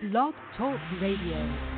Blog Talk Radio.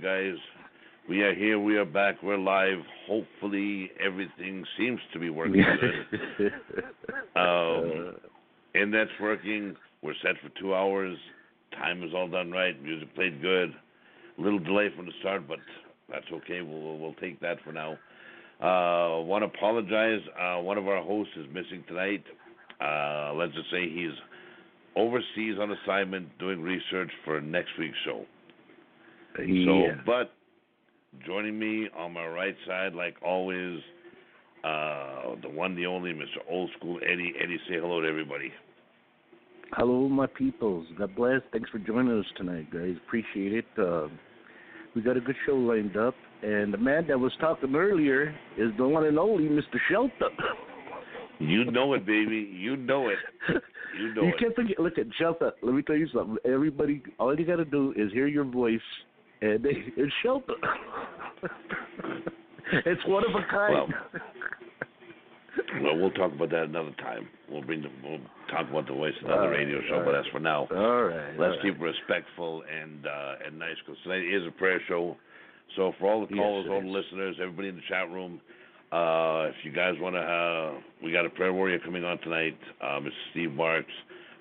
Guys. We are here. We are back. We're live. Hopefully, everything seems to be working good. um, internet's working. We're set for two hours. Time is all done right. Music played good. A little delay from the start, but that's okay. We'll we'll take that for now. Uh, want to apologize. Uh, one of our hosts is missing tonight. Uh, let's just say he's overseas on assignment doing research for next week's show. So, but joining me on my right side, like always, uh, the one, the only, Mr. Old School Eddie. Eddie, say hello to everybody. Hello, my peoples. God bless. Thanks for joining us tonight, guys. Appreciate it. Uh, we got a good show lined up, and the man that was talking earlier is the one and only Mr. Shelton. You know it, baby. You know it. You know you it. can't forget. Look at Shelton. Let me tell you something. Everybody, all you got to do is hear your voice, and they, it's Shelton. it's one of a kind. Well, well, we'll talk about that another time. We'll bring the, we'll talk about the voice another right, radio show, all but right. as for now, all right. let's all keep it respectful and uh, and nice because tonight is a prayer show. So for all the callers, it all the is. listeners, everybody in the chat room, uh, if you guys want to, uh, we got a prayer warrior coming on tonight, uh, Mr. Steve Marks.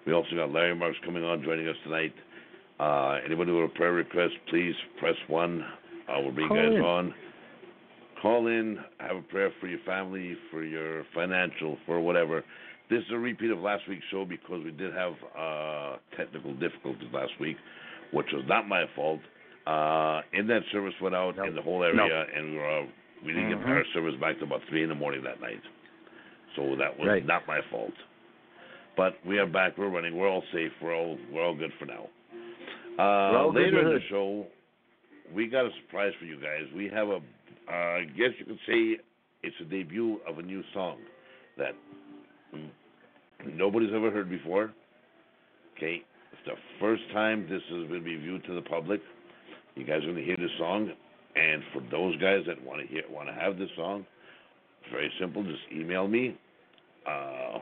We also got Larry Marks coming on, joining us tonight. Uh, anybody with a prayer request, please press one. Uh, we'll bring Call you guys in. on. Call in, have a prayer for your family, for your financial, for whatever. This is a repeat of last week's show because we did have uh, technical difficulties last week, which was not my fault. Uh, internet service went out No. in the whole area, and we, were, uh, we didn't get Mhm. our service back till about three in the morning that night. So that was Right. not my fault. But we are back. We're running. We're all safe. We're all we're all good for now. Uh, later in the show, we got a surprise for you guys. We have a, uh, I guess you could say, it's a debut of a new song that nobody's ever heard before. Okay, it's the first time this has been reviewed to the public. You guys are going to hear this song, and for those guys that want to hear, want to have this song, it's very simple. Just email me, uh,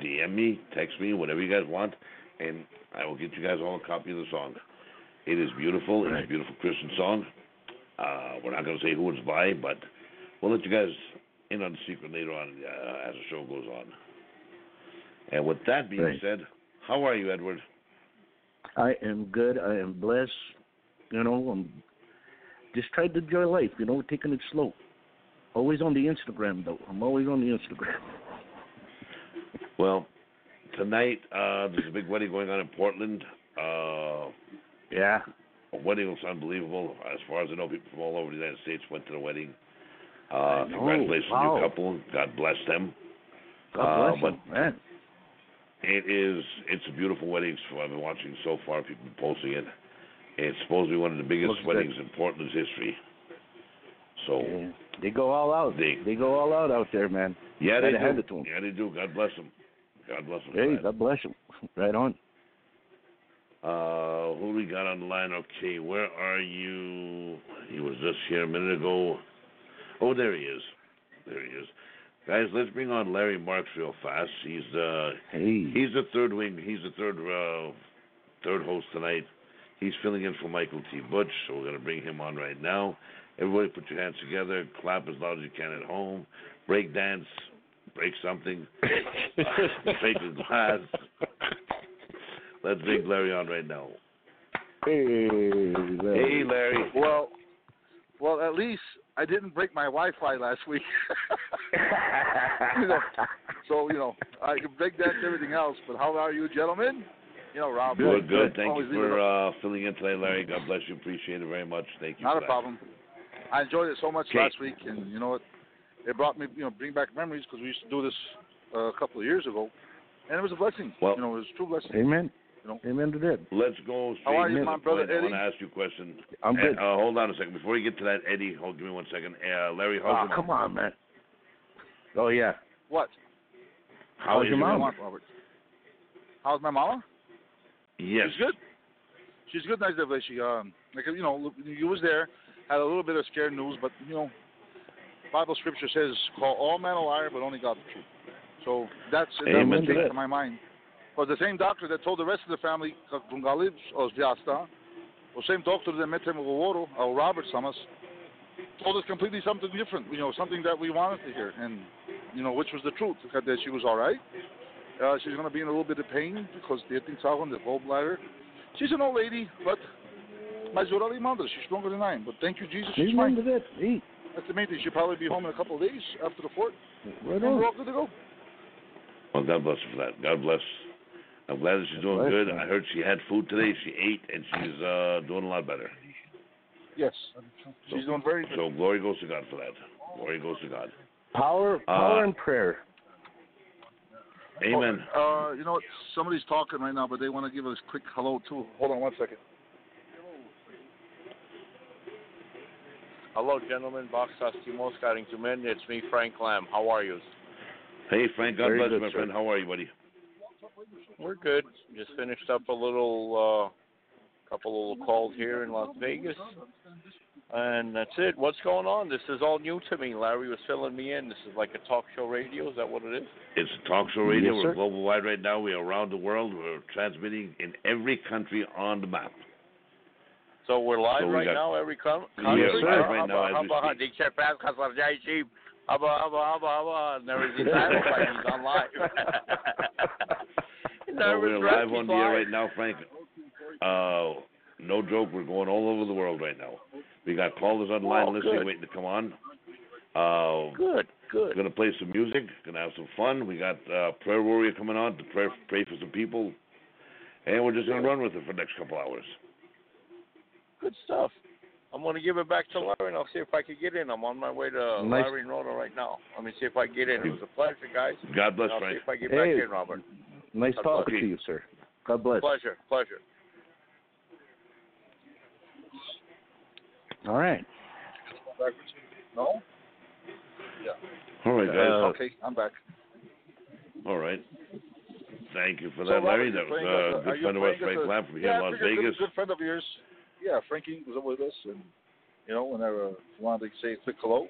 DM me, text me, whatever you guys want, and I will get you guys all a copy of the song. It is beautiful. It's a beautiful Christian song. Uh, we're not going to say who it's by, but we'll let you guys in on the secret later on uh, as the show goes on. And with that being Right. said, how are you, Edward? I am good. I am blessed. You know, I'm just trying to enjoy life. You know, taking it slow. Always on the Instagram though. I'm always on the Instagram. Well, tonight uh, there's a big wedding going on in Portland. Uh, Yeah. a wedding was unbelievable. As far as I know, people from all over the United States went to the wedding. Uh, congratulations to Wow. the new couple. God bless them. God Uh, bless but- him, man. It is. It's a beautiful wedding. So I've been watching so far. People posting it. It's supposed to be one of the biggest Looks good. weddings in Portland's history. So Yeah. They go all out. They- They, go all out out there, man. yeah, they do. it to 'em. Yeah, they do. God bless them. God bless them. Hey. God bless him. Right on. Uh, who we got on the line? Okay, where are you? He was just here a minute ago. Oh, there he is. There he is. Guys, let's bring on Larry Marks real fast. He's uh Hey. he's the third wing. He's the third uh third host tonight. He's filling in for Michael T. Butch, so we're gonna bring him on right now. Everybody, put your hands together. Clap as loud as you can at home. Break dance. Break something. Break a glass. Let's bring Larry on right now. hey, Hey, Larry. Well, well, at least I didn't break my Wi-Fi last week. you know, so you know I can break dance everything else. But how are you, gentlemen? You know, Rob. Good, good. Thank always you for uh, filling in today, Larry. God bless you. Appreciate it very much. Thank you. Not for a that. problem. I enjoyed it so much Okay. last week, and you know what? It brought me, you know, bring back memories because we used to do this uh, a couple of years ago, and it was a blessing. Well- you know, it was a true blessing. Amen. You know. Amen to that. Let's go straight How are you, my brother point. I want Eddie? to ask you a question. I'm good. Uh, uh, hold on a second. Before you get to that, Eddie, hold, give me one second. Uh, Larry, how's Oh, your come on, man. Oh yeah. What? How How's is your What do you mom? Robert? How's my mama? Yes. She's good. She's good, nice devil. She um like you know you was there, had a little bit of scare news, but you know, Bible scripture says call all men a liar, but only God the truth. So that's that Amen was to that. to my mind was the same doctor that told the rest of the family, Gungaliv Ozdiasta, the same doctor that met him with Woro, or Robert Summers, told us completely something different, you know, something that we wanted to hear, and, you know, which was the truth, that she was all right. Uh, she's going to be in a little bit of pain because the Etnitzahon, the gallbladder. She's an old lady, but my Zorali mother, she's stronger than I am. But thank you, Jesus. She's fine. That's the main thing. She'll probably be home in a couple of days after the fort. Right on. We're all good to go. Well, God bless you for that. God bless I'm glad that she's doing Bless good. her. I heard she had food today. She ate, and she's uh, doing a lot better. Yes, she's doing very good. So glory goes to God for that. Glory goes to God. Power, Uh, power and prayer. Amen. Uh, you know what? Somebody's talking right now, but they want to give us a quick hello too. Hold on one second. Hello, gentlemen. Box Timos Men. It's me, Frank Lamb. How are you? Hey, Frank. God Very bless you, my sir. friend. How are you, buddy? We're good. Just finished up a little, uh, couple little calls here in Las Vegas, and that's it. What's going on? This is all new to me. Larry was filling me in. This is like a talk show radio. Is that what it is? It's a talk show radio. Yes, We're global wide right now. We're around the world. We're transmitting in every country on the map. So we're live So we right got- now. Every com- Yes, country. live right now as we speak. On live. So we're live on the air right now, Frank. Uh, no joke. We're going all over the world right now. We got callers online Oh, listening, good. waiting to come on. Uh, Good, good. Gonna play some music. Gonna have some fun. We got uh, prayer warrior coming on to pray pray for some people, and we're just gonna run with it for the next couple hours. Good stuff. I'm going to give it back to Larry, and I'll see if I can get in. I'm on my way to Nice. Larry and Rhoda right now. Let me see if I can get in. It was a pleasure, guys. God bless, I'll Frank. see if I get Hey. back in, Robert. Nice Okay. talking to you, sir. God bless. Pleasure, pleasure. All right. No? Yeah. All right, guys. Uh, okay, I'm back. All right. Thank you for that, Robert, Larry. That was uh, a good friend of ours, Frank a- Lamb from here yeah, in Las I figured Vegas. Good, good friend of yours. Yeah, Frankie was up with us, and you know, whenever you wanted to say a quick hello.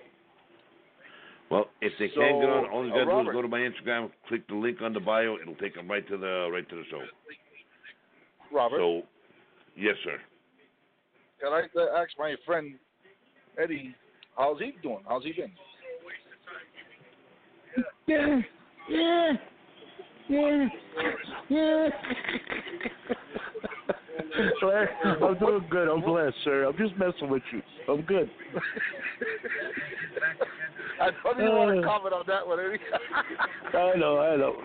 Well, if they can't get on, So, all you uh, gotta do is go to my Instagram, click the link on the bio. It'll take them right to the right to the show. Robert, So, yes, sir. can I uh, ask my friend Eddie, how's he doing? How's he been? Yeah, yeah, yeah, yeah. Larry, I'm doing good. I'm blessed, sir. I'm just messing with you. I'm good. I don't even want to comment on that one, Eddie. I know, I know.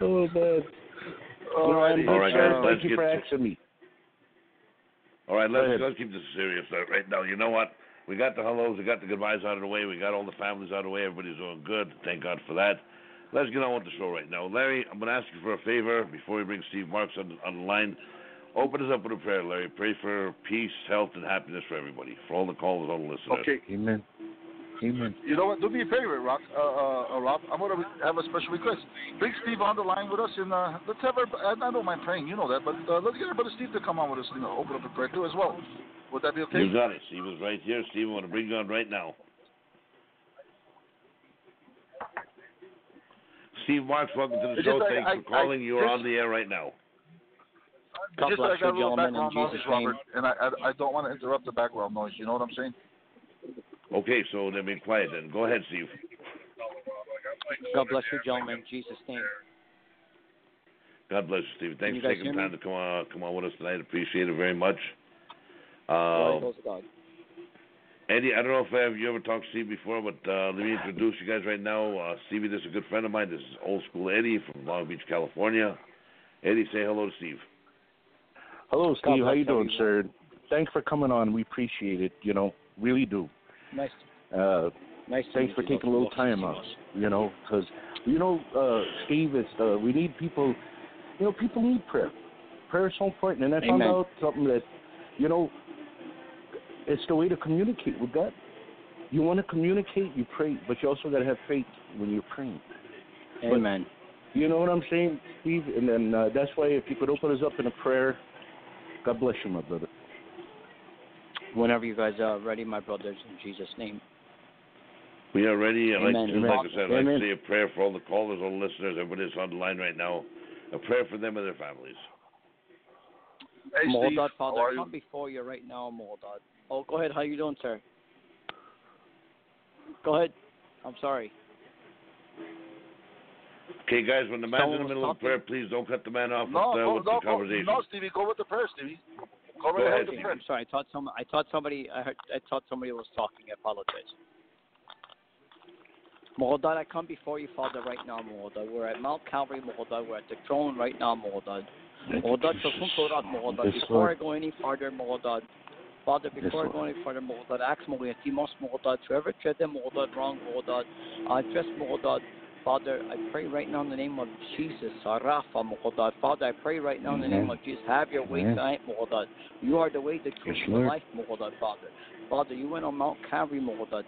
oh man. All righty. All right, sir. guys, Thank let's you get for to- asking me. All right, let's ahead. let's keep this serious right now. You know what? We got the hellos, we got the goodbyes out of the way, we got all the families out of the way. Everybody's doing good. Thank God for that. Let's get on with the show right now. Larry, I'm going to ask you for a favor before we bring Steve Marks on, on the line. Open us up with a prayer, Larry. Pray for peace, health, and happiness for everybody, for all the callers, all the listeners. Okay. Amen. Amen. You know what? Do me a favor, Rock, uh, uh, uh, Rob. I'm gonna have a special request. Bring Steve on the line with us, and uh, let's have her. I I don't mind praying, you know that, but uh, let's get our brother Steve to come on with us, you know, open up a prayer too as well. Would that be okay? You got it. Steve is right here. Steve, I want to bring you on right now. Steve Marks, welcome to the It's show. like Thanks I- for calling. I you are just- on the air right now. God just bless I got a you, little gentlemen, background noise, Jesus' Robert, name. and I, I I don't want to interrupt the background noise. You know what I'm saying? Okay, so then be quiet then. Go ahead, Steve. God bless you, gentlemen, in Jesus' name. God bless you, Steve. Thanks you for taking hear time me? to come on come on with us tonight. Appreciate it very much. Glory Uh, goes. Eddie, I don't know if uh, you ever talked to Steve before, but uh, let me introduce you guys right now. Uh, Stevie, this is a good friend of mine. This is old school Eddie from Long Beach, California. Eddie, say hello to Steve. Hello, Steve. How bless you doing, everyone. sir? Thanks for coming on. We appreciate it. You know, really do. Nice, Uh, nice. thanks meet for you. taking a little time out. You know, because you know, uh, Steve, it's uh, we need people. You know, people need prayer. Prayer is so important, and I found Amen. out something that, you know, it's the way to communicate with God. You want to communicate, you pray, but you also got to have faith when you're praying. Amen. You know what I'm saying, Steve? And then uh, that's why if you could open us up in a prayer, God bless you, my brother. Whenever you guys are ready, my brothers, in Jesus' name. We are ready. I'd like Amen. to, like I said, I'd like to say a prayer for all the callers, all the listeners, everybody that's on the line right now. A prayer for them and their families. Hey, Steve, Moldad, Father, are I you? come before you right now, Moldad. Oh, go ahead. How you doing, sir? Go ahead. I'm sorry. Okay, guys, when the man's Someone in the was middle of talking. prayer, please don't cut the man off No, with, uh, no, with no, the no, conversation. no, Stevie, go with the prayer, Stevie. Go Go ahead ahead, with the Stevie. prayer. I'm sorry. I thought some. I thought somebody. I heard. I thought somebody was talking. I apologize. Moldad, I come before you, Father, right now, Moldad. We're at Mount Calvary, Moldad. We're at the throne right now, Moldad. Moldad, so come to us, Moldad. Before I go any farther, Moldad, Father, before Lord. I go any further, Lord, ask me with you most, Lord, to ever tread them, Lord, wrong, Lord, I just, Lord, Father, I pray right now in the name of Jesus, Rafa, Lord, Father, I pray right now in the name of Jesus, have your way tonight, Lord. You are the way, the truth, and the life, Lord, Father. Father, you went on Mount Calvary, Lord,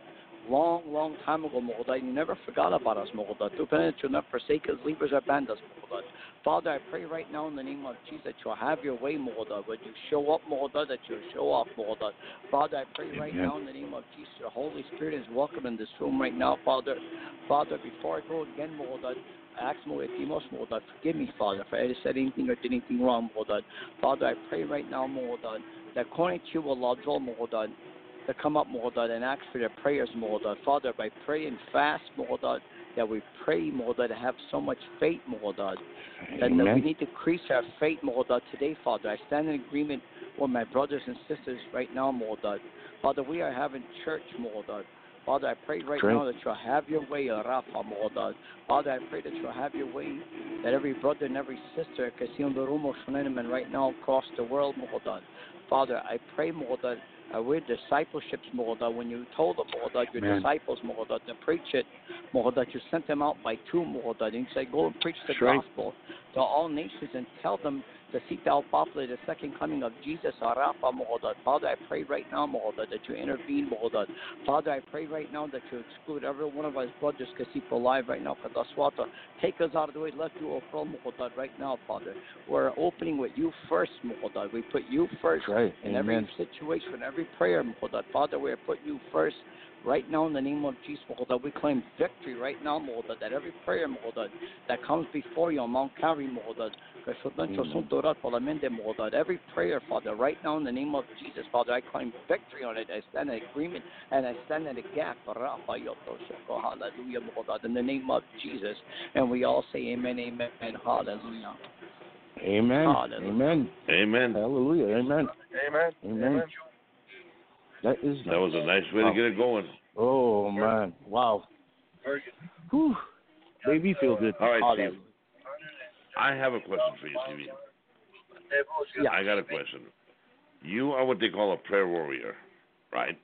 long, long time ago, Lord, you never forgot about us, Lord. To penance, you'll not forsake us, leave us, abandon us, Lord. Father, I pray right now in the name of Jesus that you'll have your way, Lord. When you show up, Lord, that you'll show up, Lord. Father, I pray right Amen. now in the name of Jesus, your Holy Spirit is welcome in this room right now, Father. Father, before I go again, Lord, I ask Lord, Timos, Lord, forgive me, Father, if I said anything or did anything wrong, Lord. Father, I pray right now, Lord, that according to your law, Lord, to come up, Lord, and ask for their prayers, Lord. Father, by pray and fast, Lord, that we pray, Lord, to have so much faith, Lord, that, that we need to increase our faith, more, Lord, today, Father. I stand in agreement with my brothers and sisters right now, more, Lord. Father, we are having church, more, Lord. Father, I pray right Great. now that you'll have your way, Rafa, Lord. Father, I pray that you'll have your way, that every brother and every sister, que si on the room of Shneneman right now across the world, Lord. Father, I pray, Lord, that uh, we're discipleships, Lord, that when you told them, Lord, that your Amen. disciples, Lord, that to preach it, Lord, that you sent them out by two, Lord, that you say, go and preach the right. gospel to all nations and tell them to seek thou properly the second coming of Jesus, Arafa, Lord. Father, I pray right now, Lord, that you intervene, Lord. Father, I pray right now that you exclude every one of us brothers because he's alive right now. Kadaswata. Take us out of the way. Let you from Lord, right now, Father. We're opening with you first, Lord. We put you first right. in Amen. every situation, every prayer, Lord. Father, we are putting you first. Right now, in the name of Jesus, Lord, we claim victory right now, Lord, that every prayer, Lord, that comes before you on Mount Calvary, Lord, que soltanto son orar por la mente, Lord, every prayer, Father, right now in the name of Jesus, Father, I claim victory on it. I stand in agreement and I stand in the gap. Rafa, yo, to, shoko, Hallelujah, Lord, in the name of Jesus. And we all say amen, amen, and hallelujah. Amen. Hallelujah. Amen. Amen. Hallelujah. Amen. Amen. Amen. That is That was a nice way to get it going. Oh man. Wow. Whew. Made me feel good. All right. Steve. I have a question for you, Stevie. Yeah. I got a question. You are what they call a prayer warrior, right?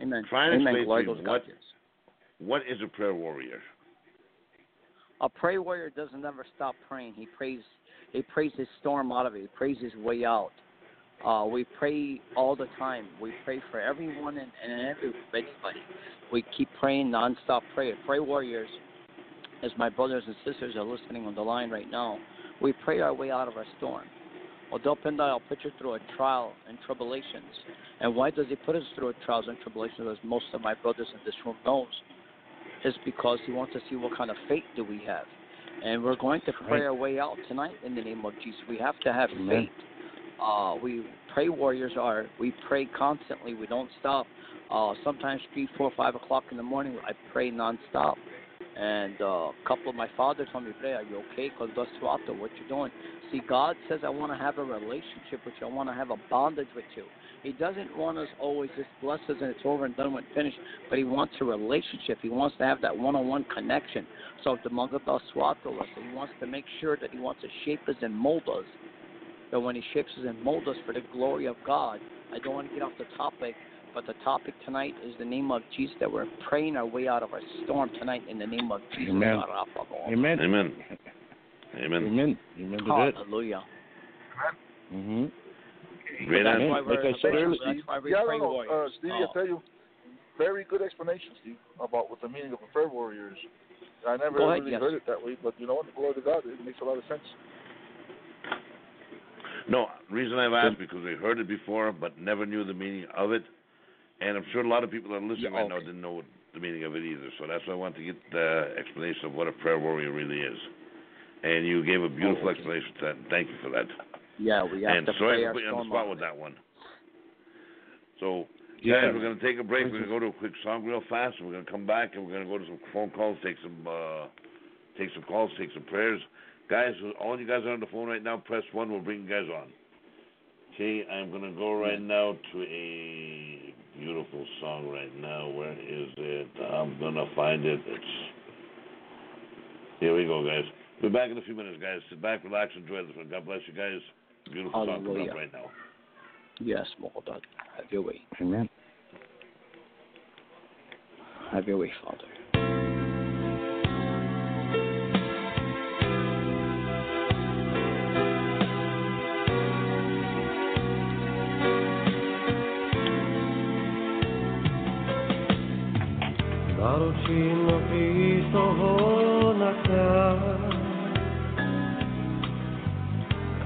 Amen. Try and Amen. Glory to to me God. what- What is a prayer warrior? A prayer warrior doesn't ever stop praying. He prays. He prays his storm out of it. He prays his way out. Uh, we pray all the time. We pray for everyone and, and everybody. We keep praying nonstop prayer. Prayer warriors, as my brothers and sisters are listening on the line right now, we pray our way out of our storm. Although Penda, I'll put you through a trial and tribulations. And why does he put us through a trials and tribulations, as most of my brothers in this room knows? Is because he wants to see what kind of faith do we have. And we're going to pray Right. our way out tonight in the name of Jesus. We have to have Amen. faith. Uh, we pray warriors are. We pray constantly. We don't stop. Uh, sometimes three, four, five o'clock in the morning, I pray nonstop. And uh, a couple of my fathers told me, "Pray, are you okay? Because that's what what you're doing." See, God says, "I want to have a relationship with you. I want to have a bondage with you." He doesn't want us always just bless us and it's over and done with, finished. But He wants a relationship. He wants to have that one-on-one connection. So the Magata Swatola, so He wants to make sure that He wants to shape us and mold us. That when He shapes us and molds us for the glory of God, I don't want to get off the topic, but the topic tonight is the name of Jesus. That we're praying our way out of our storm tonight in the name of Jesus. Amen. Amen. Amen. Amen. Amen. Amen to that. Hallelujah. Mhm. Great That's answer. why Like we're, I said earlier- that's why we yeah, pray no, no. Uh, warriors. Stevie, Oh. I tell you, very good explanation, Steve, about what the meaning of a prayer warrior is. I never ahead, really yes. heard it that way, but you know what? Glory to God, it makes a lot of sense. No, reason I've asked because we heard it before, but never knew the meaning of it, and I'm sure a lot of people that are listening Yeah, right now didn't know what the meaning of it either. So that's why I want to get the explanation of what a prayer warrior really is. And you gave a beautiful Oh, okay. explanation to that. Thank you for that. Yeah, we have and to sorry put you on the spot with that one. So, Yeah. guys, we're going to take a break. We're going to go to a quick song real fast, and we're going to come back, and we're going to go to some phone calls, take some, uh, take some calls, take some prayers. Guys, all you guys are on the phone right now, press one. We'll bring you guys on. Okay, I'm going to go right now to a beautiful song right now. Where is it? I'm going to find it. It's here we go, guys. We're back in a few minutes, guys. Sit back, relax, enjoy this one. God bless you guys. Beautiful song coming up Hallelujah. right now. Yes, Lord. Have your way. Amen. Have your way, Father. Το τίμο πίσω, χωλακά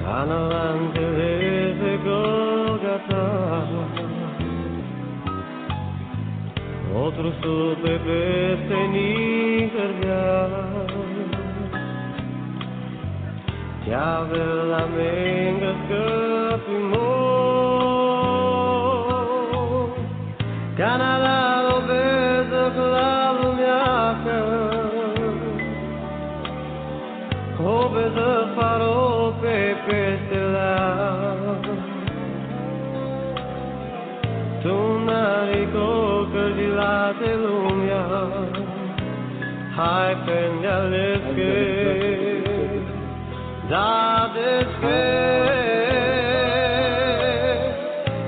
καναλάντε δε δε δε γόγαντ. Ότρος το τίμο πίστε, νύ, καρδιά, τιαβελαμέν κατ' και. Che di la te lumia Hai pende all'esche Da desche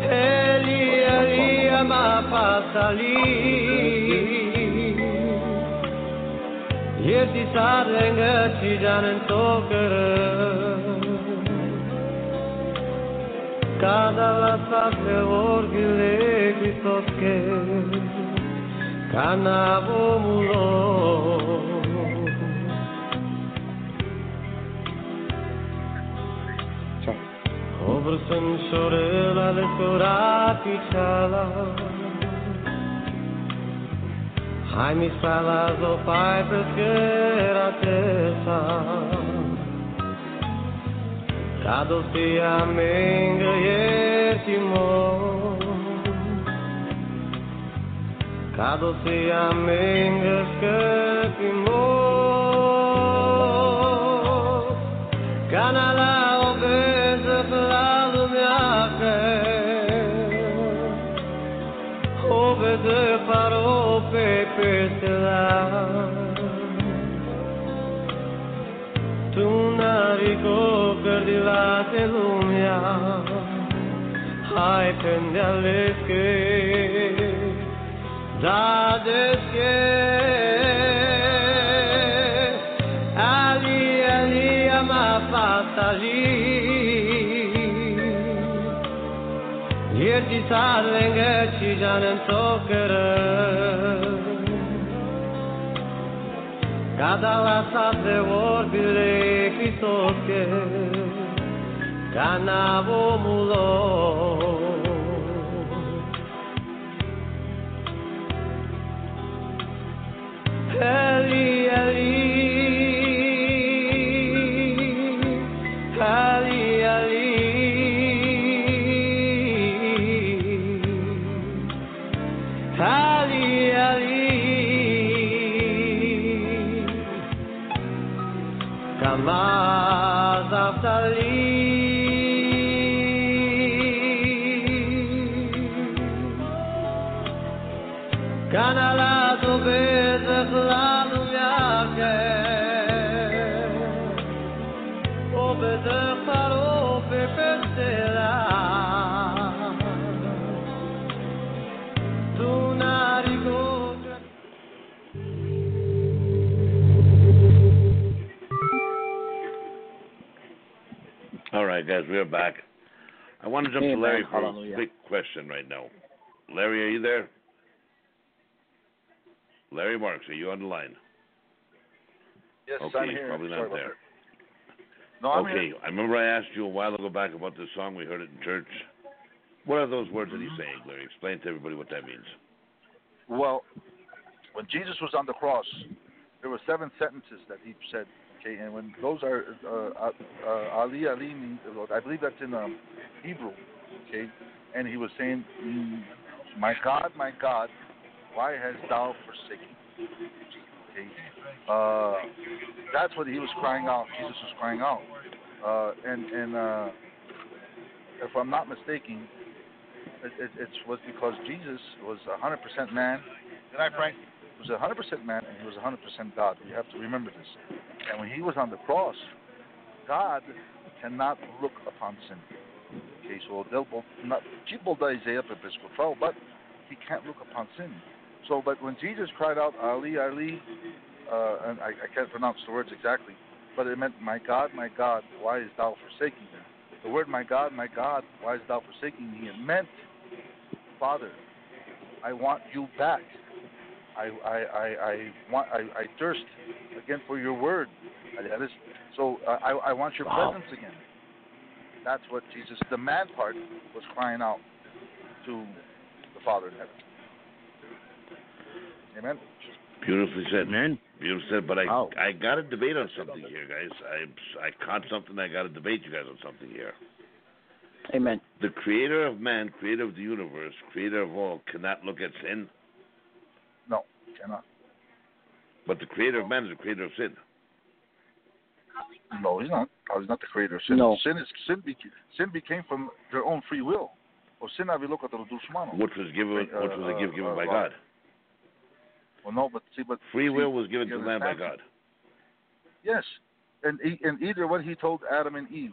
Eli Elia ma passa lì Yeti sadlenga ci janen tokere Cada la sase orgile Christoske Canavo mulo Obrsen sorella le sorati chala Hai mi salas o pai pesquera tesa Cado si amenga yetimo Cado si amenga skepimo Canala obese plalo miache Obese paro pepe stella Tu narico lumia ci janen tokere Cada la sate vorbile Christoske Canavo mulo Eli, Eli, All right, guys, we're back. I want to jump to Larry for Hallelujah. a quick question right now. Larry, are you there? Larry Marks, are you on the line? Yes, Okay, I'm here. probably not Sorry there. that. No, I'm okay, here. I remember I asked you a while ago back about this song. We heard it in church. What are those words that he's mm-hmm. saying, Larry? Explain to everybody what that means. Well, when Jesus was on the cross, there were seven sentences that he said. Okay, and when those are uh, uh, Ali Ali, means- I believe that's in um, Hebrew. Okay, and he was saying, mm, "My God, my God, why hast thou forsaken?" Okay, uh, that's what he was crying out. Jesus was crying out, uh, and and uh, if I'm not mistaken, it, it, it was because Jesus was 100% man. And I, Frank, was 100% man and he was 100% God. We have to remember this. And when he was on the cross, God cannot look upon sin. Okay, so they'll not Chibolda is up episcopal, but he can't look upon sin. So, but when Jesus cried out, Ali, Ali, uh, and I, I can't pronounce the words exactly, but it meant, My God, my God, why is thou forsaking me? The word, My God, my God, why is thou forsaking me? It meant, Father, I want you back. I, I, I, I want, I, I thirst again for your word. So uh, I, I want your Wow. presence again. That's what Jesus, the man part, was crying out to the Father in heaven. Amen. Beautifully said. Amen. Beautifully said. But I Wow. I got to debate on something here, guys. I I caught something. I got to debate you guys on something here. Amen. The creator of man, creator of the universe, creator of all, cannot look at sin. No, cannot. But the creator of man is the creator of sin. No, he's not. He's not the creator of sin. No. Sin is sin. Beca- sin became from their own free will. O sin avilokata dushmano. Which was given, which was a gift given uh, by uh, God. Well, no, but see, but Free see, will was given you to man by? God. Yes, and e- and either what he told Adam and Eve,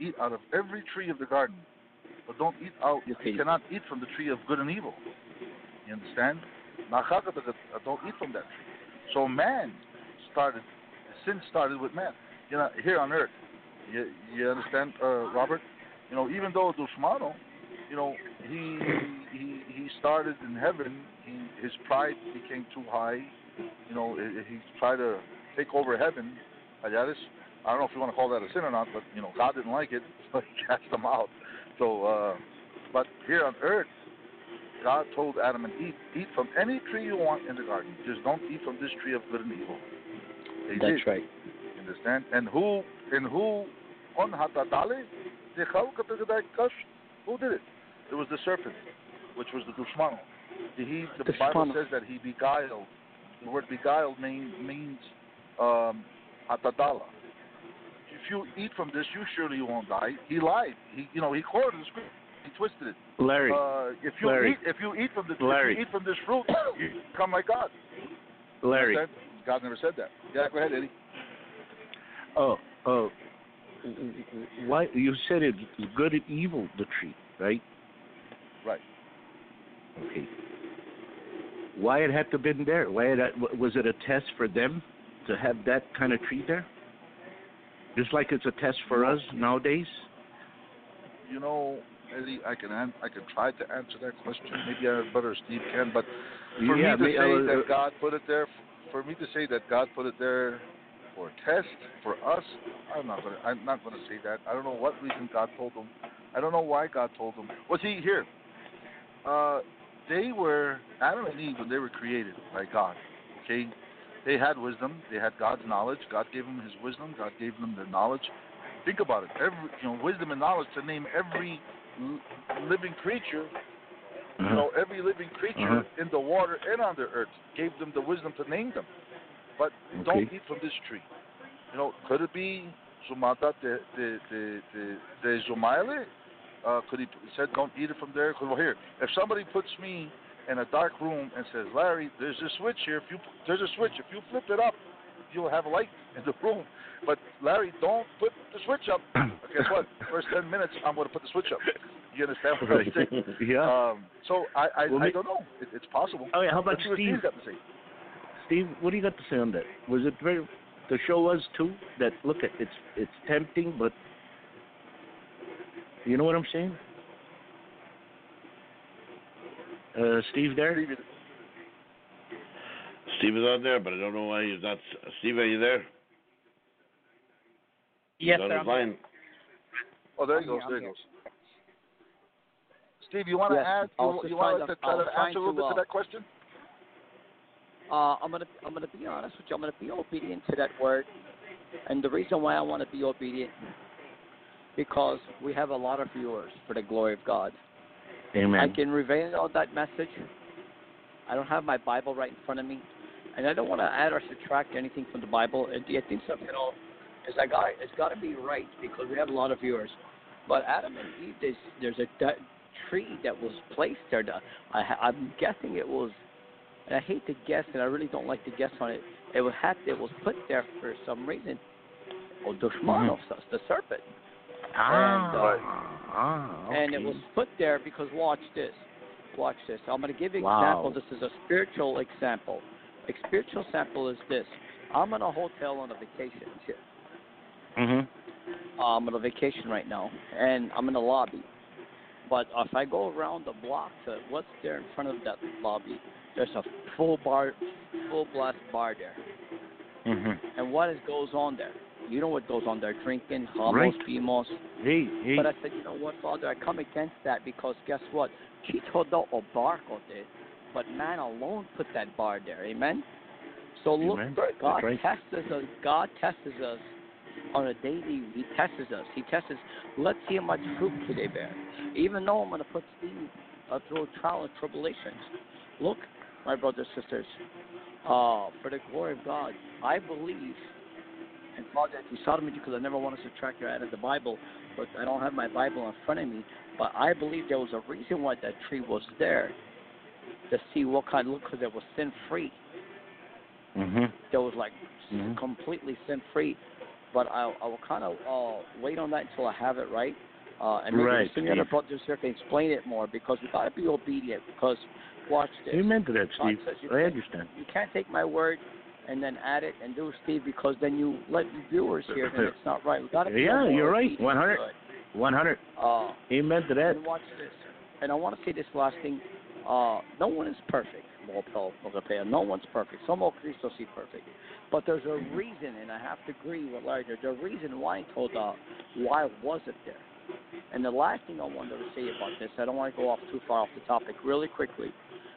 eat out of every tree of the garden, but don't eat out. You Okay. cannot eat from the tree of good and evil. You understand? Don't eat from that tree. So man started. Sin started with man. You know, here on earth. You you understand, uh, Robert? You know, even though Dushmano, you know, he he he started in heaven. He his pride became too high. You know, he he tried to take over heaven. I Ayaris. I don't know if you want to call that a sin or not, but you know, God didn't like it, so he cast them out. So, uh, but here on earth, God told Adam and Eve, eat from any tree you want in the garden. Just don't eat from this tree of good and evil. They That's did. right. You understand? And who and who on the kash who did it? It was the serpent, which was the dushmano. He the Bible Dushmano. says that he beguiled. The word beguiled mean, means um hatadala. If you eat from this, you surely won't die. He lied. He you know he quoted the scripture. He twisted it. Larry. Uh, if you Larry. eat if you eat from the if Larry. eat from this fruit, you become like God. Larry. God never said that. Yeah, go ahead, Eddie. Oh, oh. Why you said it's good and evil the tree, right? Right. Okay. Why it had to been there? Why it was it a test for them to have that kind of tree there? Just like it's a test for us nowadays. You know, Eddie, I can an- I can try to answer that question. Maybe our brother Steve can, but for yeah, me to say uh, that God put it there, for me to say that God put it there for a test for us, I'm not gonna I'm not gonna say that. I don't know what reason God told them. I don't know why God told them. Well, see here, uh, they were Adam and Eve when they were created by God. Okay, they had wisdom. They had God's knowledge. God gave them His wisdom. God gave them the knowledge. Think about it. Every you know, wisdom and knowledge to name every living creature. You know, every living creature Uh-huh. in the water and on the earth gave them the wisdom to name them. But don't eat from this tree. You know, could it be Sumata de de de de, de Zumaile? Uh, could he said don't eat it from there? 'Cause, well, here, if somebody puts me in a dark room and says, Larry, there's a switch here. If you there's a switch. If you flip it up, you'll have a light in the room. But Larry, don't put the switch up. Guess what? First ten minutes, I'm going to put the switch up. You understand what I'm saying? yeah. Um, so I I, Well, I don't know. It, it's possible. oh, yeah. How about Let's see what Steve? Steve's got to say. Steve, what do you got to say on that? Was it very? The show was too. That look at it's it's tempting, but you know what I'm saying? Uh, Steve, there. Steve, Steve is on there, but I don't know why he's not. Steve, are you there? Yes, he's on sir. line. Oh, there he I'm goes. here, There he goes. Steve, you want to Yes, add? You, you want trying to to- try to answer a little to, bit to uh, that question? Uh, I'm gonna I'm gonna be honest with you. I'm gonna be obedient to that word, and the reason why I want to be obedient because we have a lot of viewers for the glory of God. Amen. I can reveal all that message. I don't have my Bible right in front of me, and I don't want to add or subtract anything from the Bible. I think something, you know, is I got it's got to be right because we have a lot of viewers. But Adam and Eve, there's there's a that tree that was placed there. That I, I'm guessing it was, and I hate to guess, and I really don't like to guess on it. It was had it was put there for some reason. Or Dushmanos, the serpent. Ah, And, uh, ah, and it was put there because watch this. Watch this. I'm going to give you an Wow. example. This is a spiritual example. A spiritual sample is this. I'm in a hotel on a vacation. Mhm. Uh, I'm on a vacation right now, and I'm in the lobby. But if I go around the block to what's there in front of that lobby, there's a full bar, full blast bar there. Mhm. And what is goes on there? You know what goes on there? Drinking, hummus, Right. Hey, hey. But I said, you know what, Father, I come against that because guess what? Chito do barco did, but man alone put that bar there. Amen. So look, Amen. God right. tests us. God tests us on a daily. He tests us. He tests us. Let's see how much fruit today bear. Even though I'm going to put Steve uh, through trial and tribulations. Look, my brothers and sisters, uh, for the glory of God, I believe. And you saw me because I never want to subtract you out of the Bible, but I don't have my Bible in front of me. But I believe there was a reason why that tree was there, to see what kind. Of look, because it was sin free. Mhm. There was like Mhm. completely sin free. But I, I will kind of uh, wait on that until I have it right. Uh, and maybe Right, some of the other Steve. here can explain it more because we got to be obedient. Because watch this. Amen to that, Steve. you I understand. You can't take my word and then add it and do Steve because then you let the viewers hear that it's not right. We got to be Yeah, you're right. One hundred. One hundred. Uh, Amen to that. and watch this. And I want to say this last thing. Uh, no one is perfect. No one's perfect. Some Cristo see perfect. But there's a reason, and I have to agree with Larry. There's a reason why he told uh, why wasn't there. And the last thing I wanted to say about this, I don't want to go off too far off the topic, really quickly.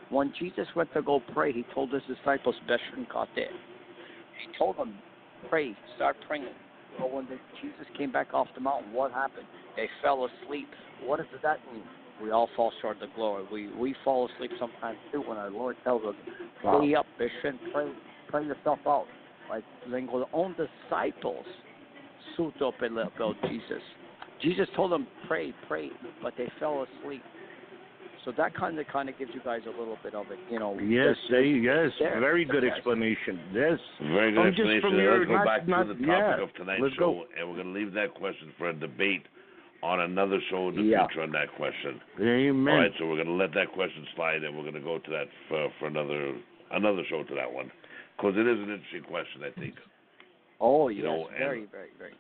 When Jesus went to go pray, he told his disciples, Beshin Kate. He told them, pray, start praying. But when the, Jesus came back off the mountain, what happened? They fell asleep. What does that mean? We all fall short of the glory. We we fall asleep sometimes too when our Lord tells us, "Stay up, Bishop, pray, pray yourself out." Like Lingo's own disciples suit up and let go Jesus. Jesus told them, "Pray, pray," but they fell asleep. So that kind of kind of gives you guys a little bit of it, you know. Yes, there's- yes. there. Very good Yes. explanation. Yes. Very good just explanation. from your- Let's go not- back not- to the topic yeah. of tonight's Let's show, go. and we're going to leave that question for a debate on another show in the Yeah. future on that question. Amen. All right, so we're going to let that question slide, and we're going to go to that for, for another another show to that one, because it is an interesting question. I think Oh, you know, very, very, very.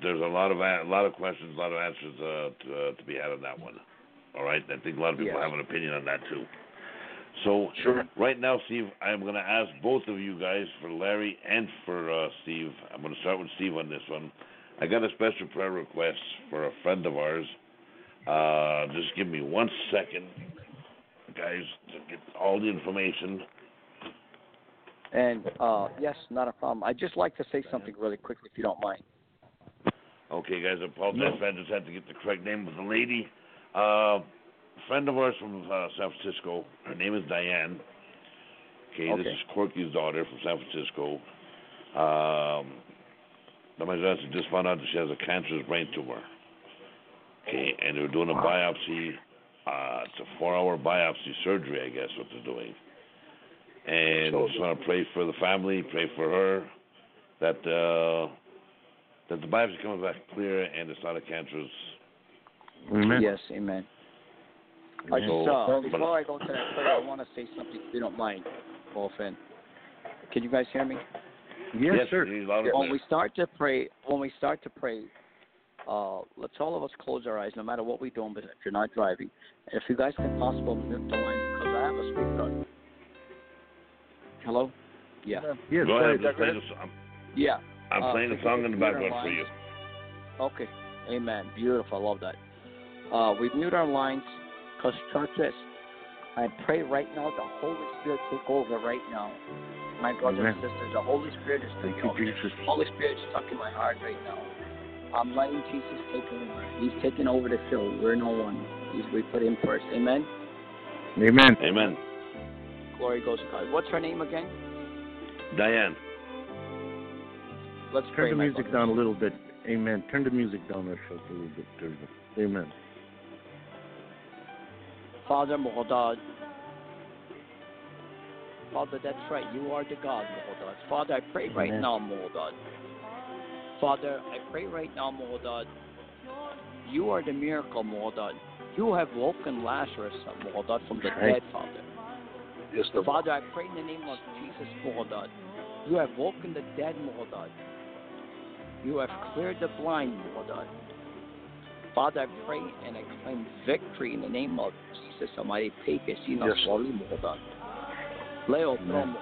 there's a lot of a, a lot of questions, a lot of answers uh, to, uh, to be had on that one. All right, I think a lot of people Yes. have an opinion on that too. So Sure. right now, Steve, I'm going to ask both of you guys for Larry and for uh, Steve. I'm going to start with Steve on this one. I got a special prayer request for a friend of ours. Uh, just give me one second, guys, to get all the information. And uh, yes, not a problem. I'd just like to say something really quickly, if you don't mind. Okay, guys, I apologize. I just had to get the correct name of the lady. Uh, friend of ours from uh, San Francisco. Her name is Diane. Okay, this is Corky's daughter from San Francisco. Um, my doctor just found out that she has a cancerous brain tumor. Okay, and they're doing a biopsy. Uh, it's a four-hour biopsy surgery, I guess, what they're doing. And I just want to pray for the family, pray for her, that uh, that the biopsy comes back clear and it's not a cancerous. Amen. Yes, amen. I just, So, uh, before I go to that prayer, I want to say something, if you don't mind, Wolfen. Can you guys hear me? Yes, yes, sir. he's loud and When we start to pray, when we start to pray, uh, let's all of us close our eyes, no matter what we're doing. But if you're not driving, if you guys can possibly mute the line, because I have a speaker. Hello. Yeah. Yes, Go ahead. sir. I'm playing, a, I'm, Yeah. I'm Uh, playing a song in the you mute our background for you. Okay. Amen. Beautiful. I love that. Uh, we mute our lines because church is. I pray right now the Holy Spirit take over right now. My brothers Amen. and sisters, the Holy Spirit is Thank taking you, over. Jesus. Holy Spirit is stuck in my heart right now. I'm letting Jesus take over. He's taking over the show. We're no one. He's, we put him first. Amen. Amen. Amen. Glory goes to God. What's her name again? Diane. Let's Turn pray. the music brothers. down a little bit. Amen. Turn the music down a little bit. There we. Amen. Father Mohodad. Father, that's right. You are the God, Mohodad. Father, I pray right Amen. now, Mohodad. Father, I pray right now, Mohodad, you are the miracle, Lord. You have woken Lazarus, Lord, from the Right. dead, Father. Yes, devil. Father, I pray in the name of Jesus, Lord. You have woken the dead, Lord. You have cleared the blind, Lord. Father, I pray and I claim victory in the name of Jesus Almighty. Peke sina Yes, soli, Lord. Leo Amen.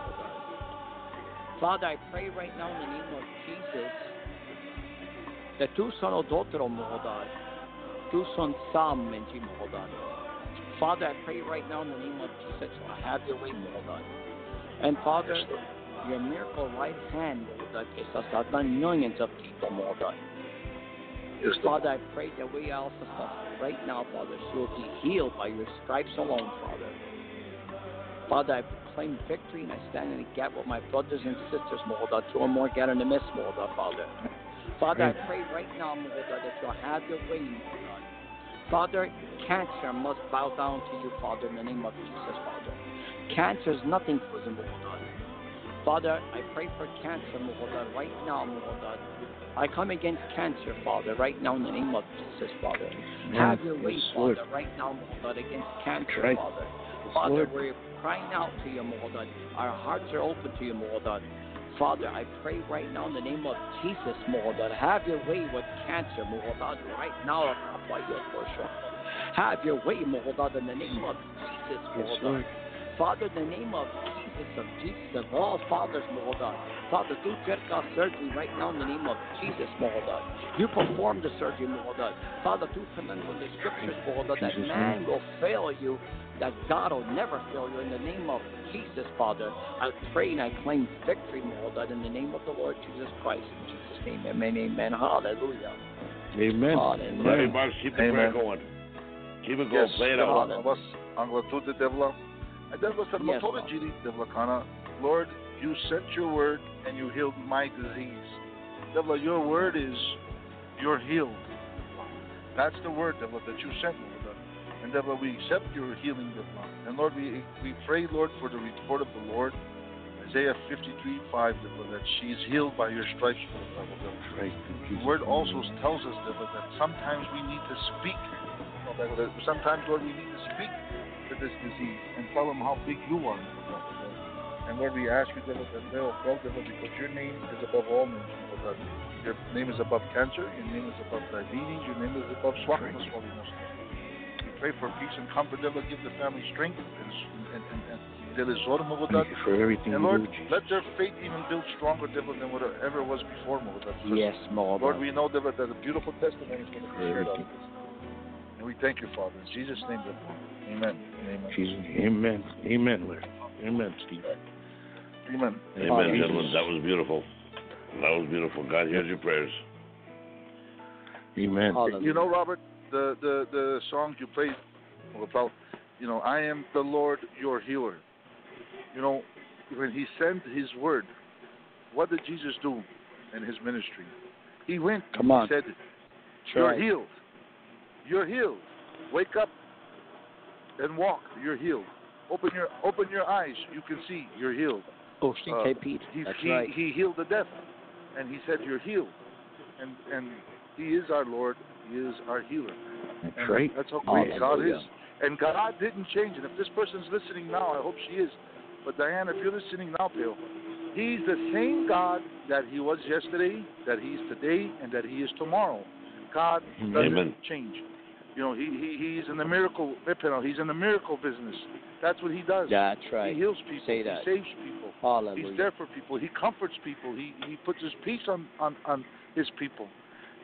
Father, I pray right now in the name of Jesus that tu sono dotero, Lord. Tu son sam, Menji, Lord. Father, I pray right now in the name of Jesus, I have your way, Lord. And Father, your miracle right hand, Lord, que estás salvando millions of people. Yes. Father, I pray that we also right now, Father, so we'll be healed by your stripes alone, Father. Father, I proclaim victory and I stand in the gap with my brothers and sisters, Lord, two or more gather in the midst, Lord, Father. Father, I pray right now, Lord, that you'll have your way, Lord. Father, cancer must bow down to you, Father, in the name of Jesus, Father. Cancer is nothing for them, Lord. Father, I pray for cancer, Lord, right now, Lord. I come against cancer, Father, right now in the name of Jesus, Father. Have your way, Father, right now, Lord, against cancer, Father. Father, Lord. we're crying out to you, Lord. Our hearts are open to you, Lord. Father, I pray right now in the name of Jesus, Lord, have your way with cancer, Lord. Right now, apply your portion. have your way, Lord, in the name of Jesus, Lord. Lord. Father, in the name of Jesus, of Jesus, of all fathers, Lord. Father, do Jerka surgery right now in the name of Jesus, Lord. You perform the surgery, Lord. Father, do command with the scriptures, Lord, that man will fail you, that God will never fail you. In the name of Jesus, Father, I pray and I claim victory, Lord, in the name of the Lord Jesus Christ. In Jesus' name, amen, amen. Hallelujah. Amen. Hallelujah. Larry Marks, keep the prayer Amen. going. Keep it going. Yes, Play it devla, out. out. Abbas, Anglatute, devla. And devil said, Yes, "Matola Lord. jiri, devla kana." Lord, you sent your word and you healed my disease. Devla, your word is you're healed. That's the word, devla, that you sent, Lord. And devla, we accept your healing, devla. And Lord, we we pray, Lord, for the report of the Lord. Isaiah 53, 5, devla, that she's healed by your stripes, Lord. Right. The word also tells us that, that sometimes we need to speak. That- that Sometimes, Lord, we need to speak to this disease and tell them how big you are. And Lord, we ask you, Devla, that they'll go, Devla, because your name is above all names. Lord, Your name is above cancer. Your name is above diabetes. Your name is above swallowing. Pray for peace and comfort, Devla. Give the family strength and and and, and there is Lord, Lord, Thank you for everything and you Lord, do, let their faith even build stronger, Devla, than what it ever was before, Lord. That- Yes, Lord. Lord, we know that that a beautiful testimony is going to be shared out of this. And we thank you, Father. In Jesus' name, we. Amen. Amen. Jesus. Amen. Amen, Larry. Amen, Steve. Amen. Amen, Hallelujah. gentlemen. That was beautiful. That was beautiful. God hears your prayers. Amen. Hallelujah. You know, Robert, the the the songs you played about, you know, I am the Lord your healer. You know, when He sent His word, what did Jesus do in His ministry? He went. Come on. He said, "You're right. healed. You're healed. Wake up and walk. You're healed. Open your open your eyes. You can see. You're healed." Oh, Uh, Pete. He, That's he, right. he healed the deaf, and he said, "You're healed," and and He is our Lord. He is our healer. That's And right. That's how great God is. And God didn't change. And if this person's listening now, I hope she is. But Diane, if you're listening now, Pale, He's the same God that He was yesterday, that He's today, and that He is tomorrow. God doesn't Amen. change. You know, He he He's in the miracle. He's in the miracle business. That's what He does. That's right. He heals people. Say that. He saves people. Hallelujah. He's there for people. He comforts people. He he puts his peace on, on, on his people.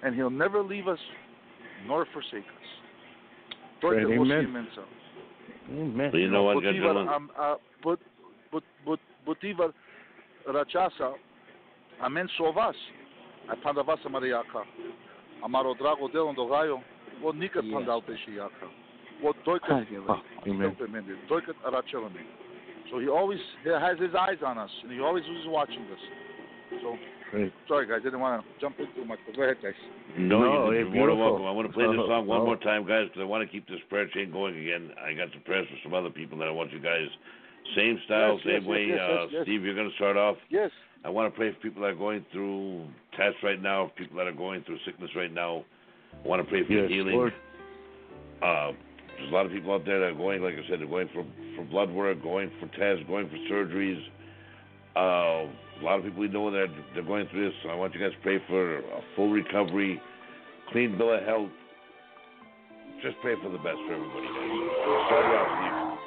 And he'll never leave us nor forsake us. Right, Porque amen. vos inmenso. Amen. But you know what, Butivar, gentlemen? um, uh, but, but, but, Butivar rachasa, amen sovas. A pandavasa mariaka. Amaro drago de ondo gaio. Wo nika Yes. pandal peshiaka. Wo doika Have your way. Amen. doika arachelame. So he always he has his eyes on us, and he always is watching us. So Right. sorry guys, I didn't want to jump in too much, but go ahead guys. No, No, you're hey, more than welcome. I want to play this Oh, song one oh. more time, guys, because I want to keep this prayer chain going again. I got some prayers for some other people that I want you guys, same style, Yes, same yes, way. yes, yes, uh, yes. Steve, you're going to start off. Yes. I want to pray for people that are going through tests right now, people that are going through sickness right now. I want to pray for Yes, healing. Lord. Uh, there's a lot of people out there that are going, like I said, they're going for for blood work, going for tests, going for surgeries. Uh, a lot of people we know that they're going through this. So I want you guys to pray for a full recovery, clean bill of health. Just pray for the best for everybody. Guys. Start it off,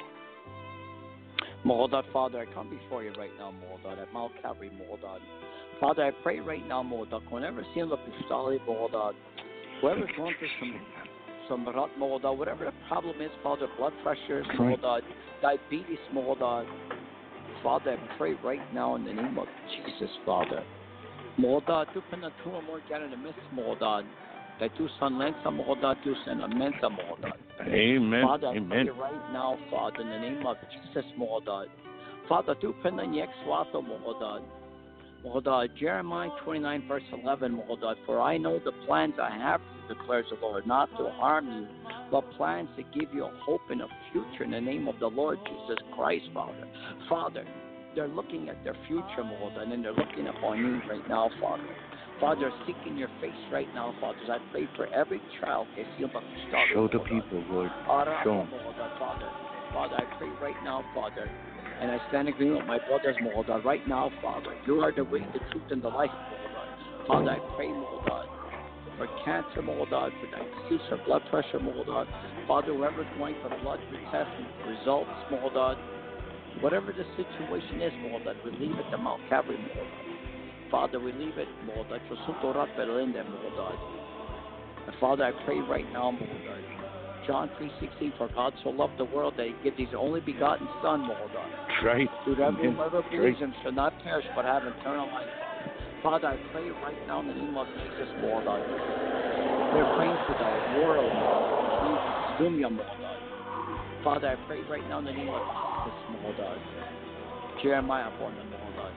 Moldad, Father, I come before you right now, Moldad, at Mount Calvary, Moldad. Father, I pray right now, Moldad, whenever seems like Pistali, Moldad, whoever's going through some some rut, Moldad, whatever the problem is, Father, blood pressure, Right. Moldad, diabetes, Moldad. Father, I pray right now in the name of Jesus, Father. Moldad, tu pena tu amor que in the midst, Moldad. That tu san lensa, Moldad, tu san amenta, Moldad. Amen. Father, I pray right now, Father, in the name of Jesus, Mohodad. Father, do penanyek swato, Mohodad. Mohodad, Jeremiah 29, verse 11, Mohodad. For I know the plans I have, declares the Lord, not to harm you, but plans to give you a hope and a future in the name of the Lord Jesus Christ, Father. Father, they're looking at their future, Mohodad, and they're looking upon you right now, Father. Father, seeking your face right now, Father. I pray for every child. que sienta frustrado, Show the people, Lord. Show 'em. Mohoda, Father. Father, I pray right now, Father, and I stand in agreement with my brothers, Mohoda, right now, Father. You are the way, the truth, and the life, Mohoda. Father, I pray, Mohoda, for cancer, Mohoda, for diabetes, for blood pressure, Mohoda. Father, whoever's going for blood tests and results, Mohoda, whatever the situation is, Mohoda, we leave it to Mount Calvary, Mohoda. Father, we leave it, to Sutorat Berlinde, Mohoda. And Father, I pray right now, Mohoda, John 3.16, for God so loved the world that he gave his only begotten Son, Mohoda. Right. To that Amen. whoever Right. believes him shall not perish but have eternal life. Father, I pray right now in the name of Jesus, Mohoda. We're praying for the world, Mohoda. Dunya, Mohoda. Father, I pray right now in the name of Jesus, Mohoda. Jeremiah, born in Mohoda.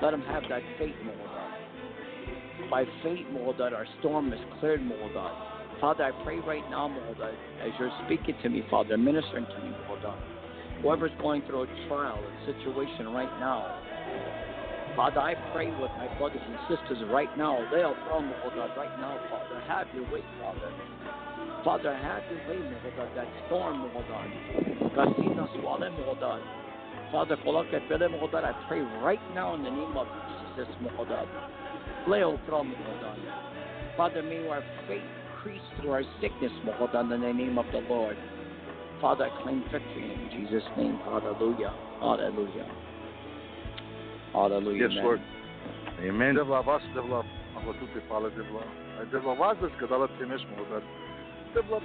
Let him have that faith, Mohoda. By faith, Mohoda, our storm is cleared, Mohoda. Father, I pray right now, Mohoda, as you're speaking to me, Father, ministering to me, Mohoda. Whoever's going through a trial, a situation right now, Father, I pray with my brothers and sisters right now. Leo, throne, Mohoda, right now, Father. Have your way, Father. Father, have your way, Mohoda, that storm, Mohoda. Casina, Swale, Mohoda. Father, coloca pele, Mohoda, I pray right now in the name of Jesus, Mohoda. Leo, throne, Mohoda. Father, may our faith increase through our sickness, Mohoda, in the name of the Lord. Father, I claim victory in Jesus' name. Hallelujah. Hallelujah. Hallelujah. Yes, amen. Lord. Amen. Devla vas, devla, ako tu te pala devla. Ay devla vas das kadala temes mo da. Devla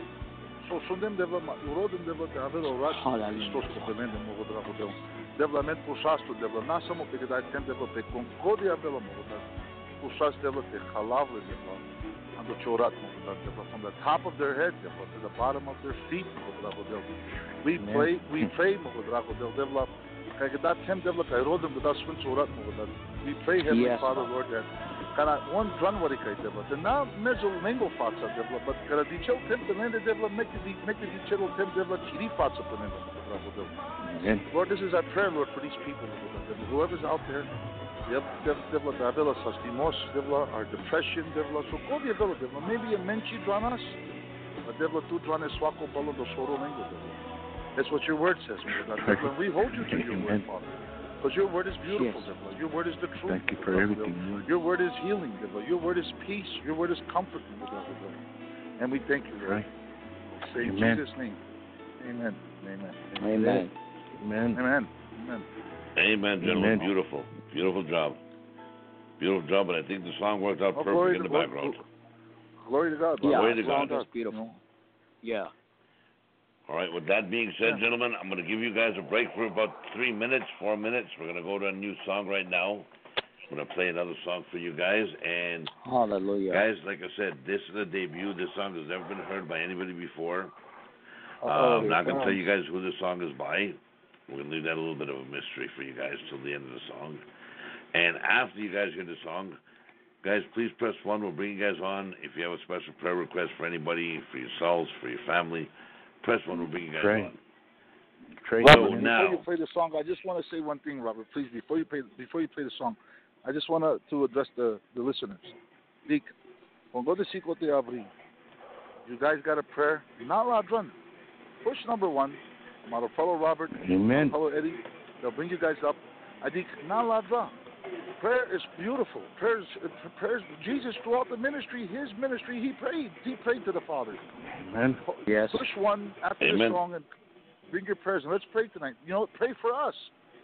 so sundem devla ma urodem devla te haver orat. Hallelujah. Christos ko bemende mo godra ko devla. Devla met pusasto devla nasa mo pe da tem devla pe concordia devla mo da. Pusas devla te halavle devla. Ando chorat mo da devla from the top of their head devla to the bottom of their feet mo godra ko. We Amen. pray, we pray mo godra ko devla. Kaya dat tem devla kay rodem da swin chorat mo godra. We pray, Heavenly Yes, Father. Lord, that kana one dran wari kay devla. Te na mezo mengo fatsa devla, but kana di chel tem te lende devla make the make the di chelo tem devla chiri fatsa po nendo mo godra ko devla. Amen. Lord, this is our prayer, Lord, for these people, whoever's out there, devla davela sastimos, devla our depression, devla so ko di devla devla maybe a menchi dranas, but devla tu dranes swako balo do soro mengo devla. That's what your word says, Lord. God. We hold you to your word, Father, because your word is beautiful, Yes. devla. Your word is the truth. Thank you for devla, everything. Lord. Your word is healing, devla. Your word is peace. Your word is comfort, devla, devla. and we thank you, Lord. Right. Say in Jesus' name, Amen. Amen. Amen. Amen. Amen. Amen. Amen, gentlemen. Amen. Beautiful. Beautiful job. Beautiful job, but I think the song worked out Oh, perfect in the God. background. Glory to God. Yeah, Glory to Glory God. is beautiful. Yeah. All right, with that being said, Yeah. gentlemen, I'm going to give you guys a break for about three minutes, four minutes. We're going to go to a new song right now. I'm going to play another song for you guys. And, Hallelujah. guys, like I said, this is a debut. This song has never been heard by anybody before. Uh, I'm not going to tell you guys who this song is by. We're going to leave that a little bit of a mystery for you guys till the end of the song. And after you guys hear the song, guys, please press one. We'll bring you guys on. If you have a special prayer request for anybody, for yourselves, for your family, press one. We'll bring you guys Pray. on. Trade So Robert, on. now- before you play the song, I just want to say one thing, Robert. Please, before you play, before you play the song, I just want to, to address the, the listeners. Dic, kung go de si ko te abri, You guys got a prayer. Not Ladron. Push number one. My fellow Robert. Amen. My fellow Eddie. They'll bring you guys up. I think not Ladra. Prayer is beautiful. Prayers, prayers. Jesus throughout the ministry, his ministry, he prayed. He prayed to the Father. Amen. Yes. Push one after Amen. this song and bring your prayers and let's pray tonight. You know, pray for us.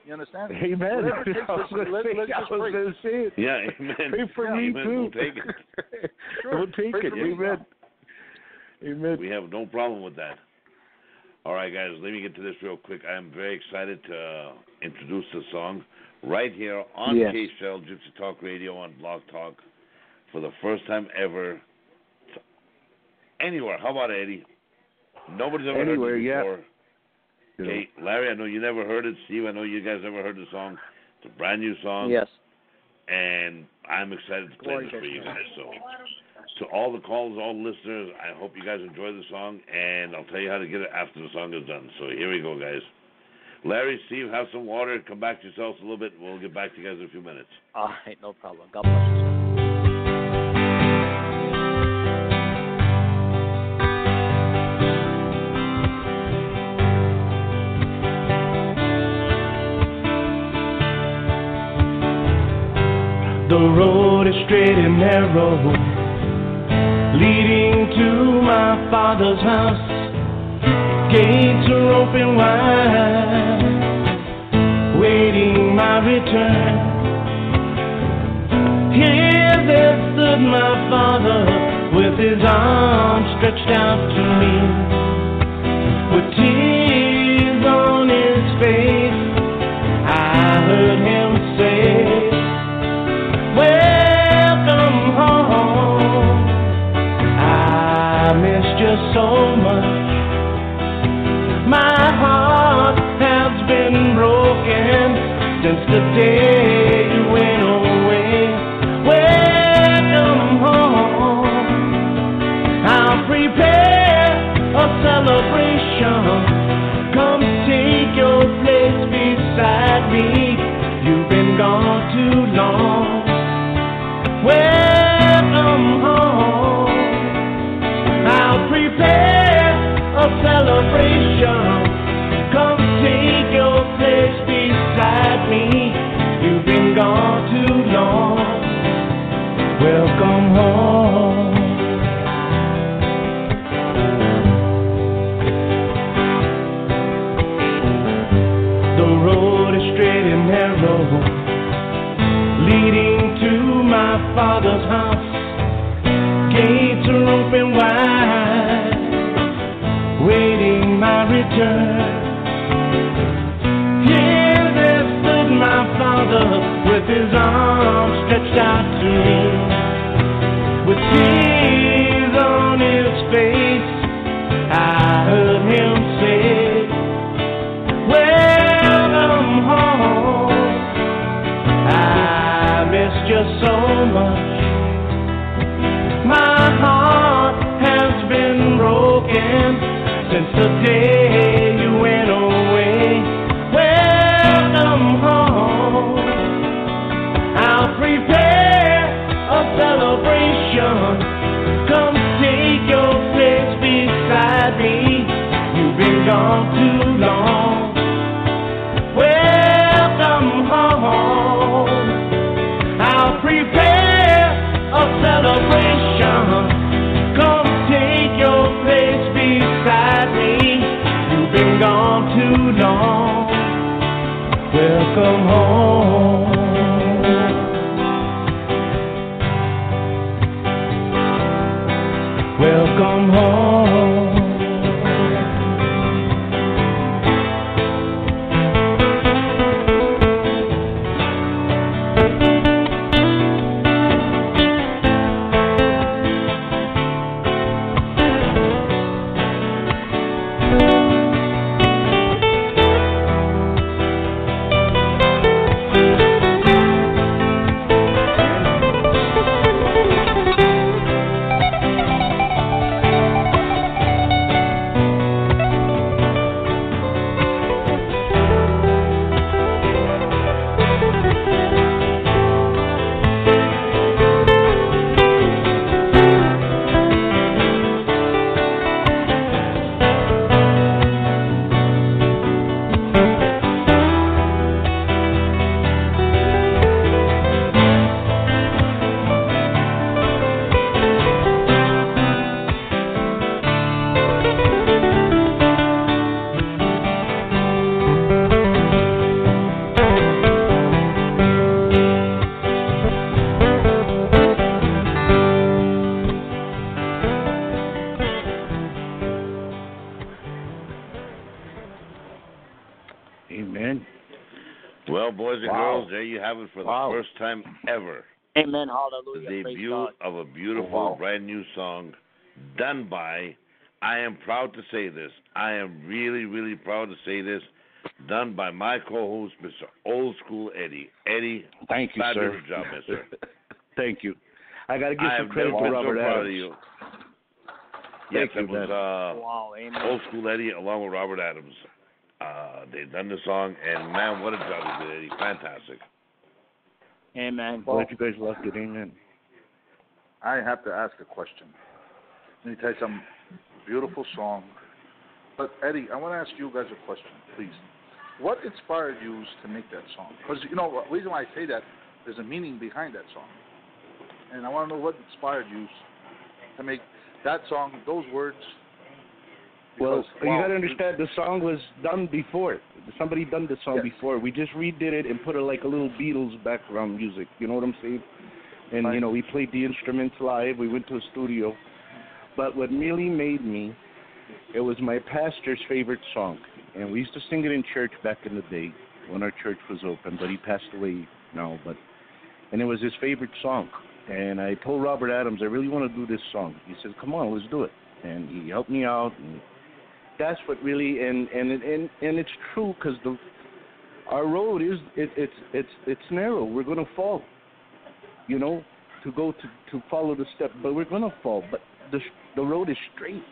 You understand? Amen. Whatever takes, let's, let, let's just pray. it. Yeah, amen. Pray for Yeah, me amen. too. We'll take it. Sure. We'll take Pray it. for me. Amen. Amen. We have no problem with that. All right, guys, let me get to this real quick. I am very excited to uh, introduce the song right here on Yes. K-Shell Gypsy Talk Radio on Blog Talk for the first time ever. Anywhere. How about it, Eddie? Nobody's ever Anywhere, heard it before. Yeah. Hey, Larry, I know you never heard it. Steve, I know you guys never heard the song. It's a brand new song. Yes. and I'm excited to play this for you guys. So, to all the calls, all the listeners, I hope you guys enjoy the song, and I'll tell you how to get it after the song is done. So here we go, guys. Larry, Steve, have some water. Come back to yourselves a little bit. We'll get back to you guys in a few minutes. All right, no problem. God bless you. sir. The road is straight and narrow, leading to my father's house. Gates are open wide, waiting my return. Here there stood my father with his arms stretched out to me, so much. My heart has been broken since the day gone his arms stretched out to me, with tears on his face. I heard him Welcome home. Song done by, I am proud to say this, I am really, really proud to say this, done by my co host, Mr. Old School Eddie. Eddie, Thank you, sir. job, mister. Thank you. I got to give I some credit to Robert so Adams. of you. Yes, Thank you, it was uh, Wow. Old School Eddie along with Robert Adams. Uh, they done the song, and man, what a job he did, Eddie. Fantastic. Amen. Glad you guys loved it. Amen. I have to ask a question. Let me tell you some beautiful song. But Eddie, I want to ask you guys a question, please. What inspired you to make that song? Because you know, the reason why I say that, there's a meaning behind that song, and I want to know what inspired you to make that song, those words. Well, you got to understand the song was done before. Somebody done the song Yes. before. We just redid it and put it like a little Beatles background music. You know what I'm saying? And you know, we played the instruments live. We went to a studio. But what really made me, it was my pastor's favorite song, and we used to sing it in church back in the day when our church was open. But he passed away now. But and it was his favorite song. And I told Robert Adams, I really want to do this song. He said, "Come on, let's do it." And he helped me out. And that's what really and and and and it's true because the our road is it, it's it's it's narrow. We're gonna fall. You know, to go to to follow the step, but we're gonna fall. But the the road is straight.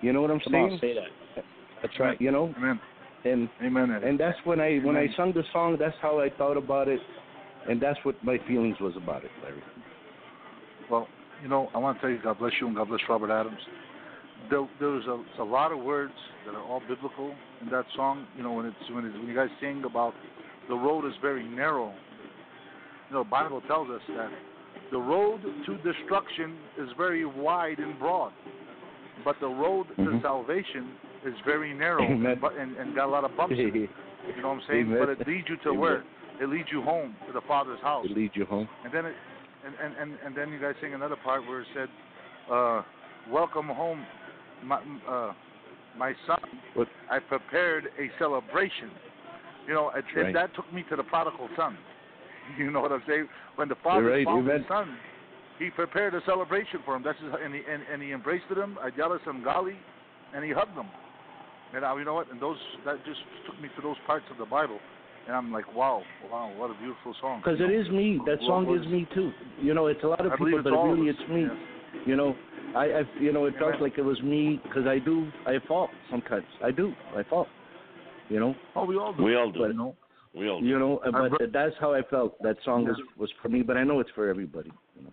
You know what I'm Come saying? on, say that. That's right. You know, Amen. and Amen. Eddie. and that's when I when I sung the song. That's how I thought about it, and that's what my feelings was about it, Larry. Well, you know, I want to tell you, God bless you and God bless Robert Adams. There, there's a, a lot of words that are all biblical in that song. You know, when it's when, it's, when you guys sing about the road is very narrow. You know, the Bible tells us that the road to destruction is very wide and broad, but the road to Mhm. salvation is very narrow and, and, and got a lot of bumps. in it. You know what I'm saying? Amen. But it leads you to Amen. where? It leads you home to the Father's house. to lead you home. And then it, and, and, and, and then you guys sing another part where it said, uh, "Welcome home, my uh, my son. What? I prepared a celebration." You know, it, it- that took me to the prodigal son. You know what I'm saying? When the father right, found amen. his son, he prepared a celebration for him. That's his, and he and, and he embraced him, Ayala Sangali, and he hugged him. And I, you know what? And those that just took me to those parts of the Bible, and I'm like, wow, wow, what a beautiful song. Because it is me. That song is me too. You know, it's a lot of I people, but really it's me. Yes. You know, I, I you know, it felt Amen. like it was me because I do, I fall sometimes. I do, I fall. You know, Oh, we all do. We all do. But- you know. We all do. you know, but bro- that's how I felt. That song was was for me, but I know it's for everybody. You know.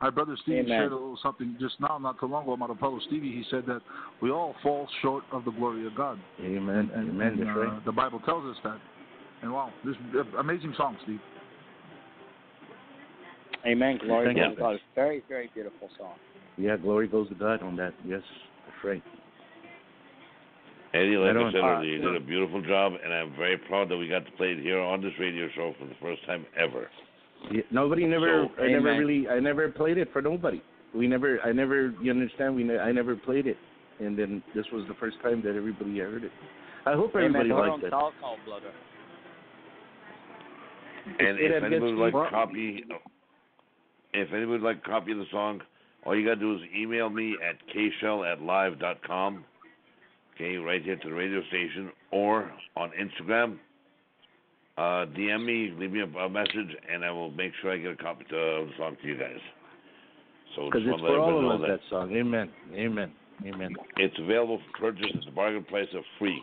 Our brother Stevie Amen. shared a little something just now, not too long ago, about Apollo Stevie. He said that we all fall short of the glory of God. Amen. And, Amen. and, uh, right. The Bible tells us that. And wow, this amazing song, Steve. Amen. Glory Thank to God. Very, very beautiful song. Yeah, glory goes to God on that. Yes, that's right. Eddie, like Right I said earlier, you did a beautiful job, and I'm very proud that we got to play it here on this radio show for the first time ever. Yeah, nobody never. So- I never really. I never played it for nobody. We never. I never. You understand? We. Ne- I never played it, and then this was the first time that everybody heard it. I hope everybody Amen. Liked it. South Call, brother. And It if had anybody would like gets- a copy, if anybody would like a copy of the song, all you gotta do is email me at kshell at live dot com. Okay, right here to the radio station, or on Instagram. Uh, DM me, leave me a, a message, and I will make sure I get a copy to, of the song to you guys. So Because just it's want to let for all everybody of know us, that song. Amen. Amen. Amen. It's available for purchase at the bargain price of free.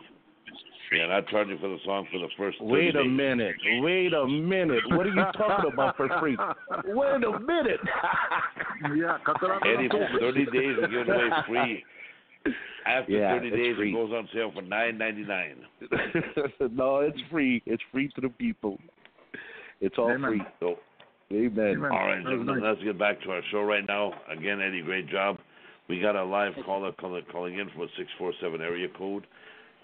We are not charging for the song for the first 30 Wait a days. minute. Wait a minute. What are you talking about for free? Wait a minute. yeah, cut that. Eddie, for 30 days, we're giving away free. After Yeah, 30 days, free. it goes on sale for nine ninety nine. no, it's free. It's free to the people. It's all Amen. free. So, Amen. Amen. all right, gentlemen, nice. let's get back to our show right now. Again, Eddie, great job. We got a live caller calling, calling in from a 647 area code,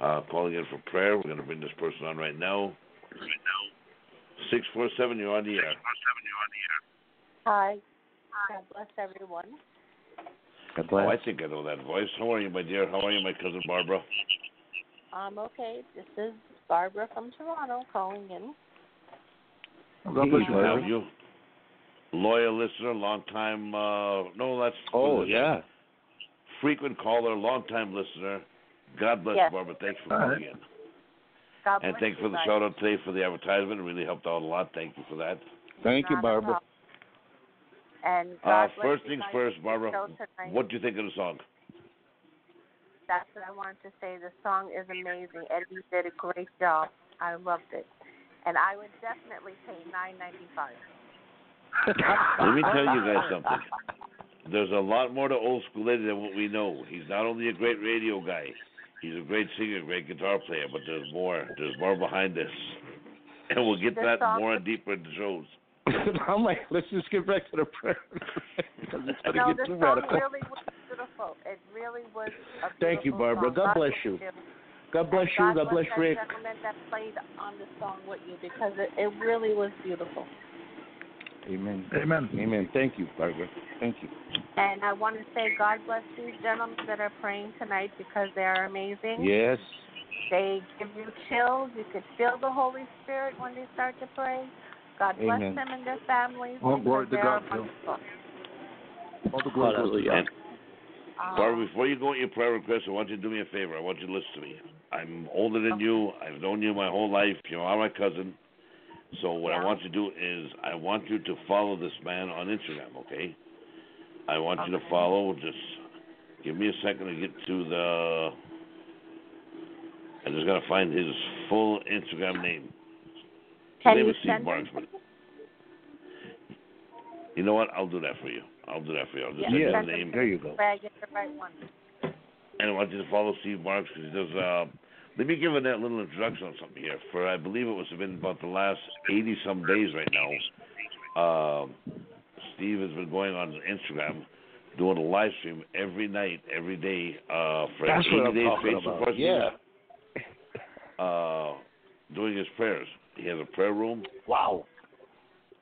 uh, calling in for prayer. We're going to bring this person on right now. Right now. 647, you're on the air. Hi. God bless everyone. God Oh. I think I know that voice. How are you, my dear? How are you, my cousin Barbara? I'm okay, this is Barbara from Toronto calling in. God bless you, Have Barbara. you? Loyal listener, long time. Uh, no, that's Oh what is it? yeah. frequent caller, long time listener. God bless Yes. you, Barbara. Thanks for All calling right. in. God And bless thanks you for the shout out today for the advertisement. It really helped out a lot. Thank you for that. Thank you, Not a Barbara. And Uh, God bless first things first, Barbara. What do you think of the song? That's what I wanted to say. The song is amazing. Eddie did a great job. I loved it, and I would definitely pay nine ninety five. Let me tell you guys something. There's a lot more to old school Eddie than what we know. He's not only a great radio guy, he's a great singer, great guitar player, but there's more. There's more behind this. And we'll get The that more and deeper in the shows. I'm like, let's just get back to the prayer because it's No, gonna get too song radical. really was beautiful. It really was a Thank you, Barbara. song. God bless you. God bless you. And God bless that Rick. gentleman that played on the song with you because it, it really was beautiful. Amen. Amen. Amen. Thank you, Barbara. Thank you. And I want to say God bless these gentlemen that are praying tonight because they are amazing. Yes. They give you chills. You could feel the Holy Spirit when they start to pray. God bless Amen. them and their families. All glory to God, All the glory goes to God. And Um, Barbara, before you go in your prayer request, I want you to do me a favor. I want you to listen to me. I'm older than you. I've known you my whole life. You are my cousin. So what I want you to do is I want you to follow this man on Instagram, okay? I want you to follow. Just give me a second to get to the. I just gotta find his full Instagram name. His Can name you is Steve send Marks, it? but you know what? I'll do that for you. I'll do that for you. I'll just Yeah, send you the name. There you go. Pray I get the right one. And I want you to follow Steve Marks because he does. Uh, let me give a that little introduction on something here. For I believe it was been about the last eighty some days right now. Um, Steve has been going on Instagram, doing a live stream every night, every day uh, for That's eighty what I'm days talking straight so about. Yeah. Uh, doing his prayers. He has a prayer room, Wow.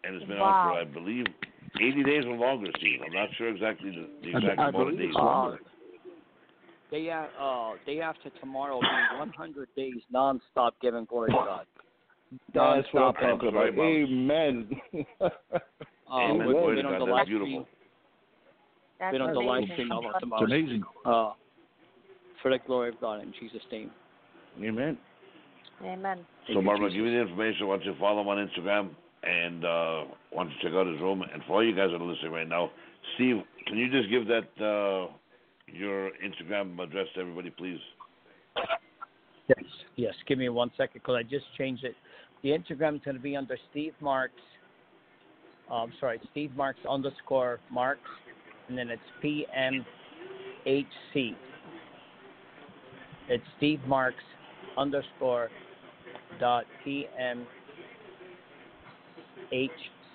and it's been Wow. on for I believe eighty days or longer. Steve, I'm not sure exactly the, the exact I amount of days. it's longer. Uh, day, uh, day after tomorrow will be 100 days non-stop giving glory to God. That's what I'm Non-stop. talking about. Amen. Uh, Amen. we've Glory to God. That's beautiful. stream. That's Been on the live stream all It's amazing. Uh, for the glory of God in Jesus' name. Amen. Amen. So, you, give me the information. I want you to follow him on Instagram and uh, want you to check out his room. And for all you guys that are listening right now, Steve, can you just give that uh, your Instagram address to everybody, please? Yes, yes. Give me one second because I just changed it. The Instagram is going to be under Steve Marks. Uh, I'm sorry, Steve Marks underscore Marks, and then it's PMHC. It's Steve Marks underscore dot PMHC.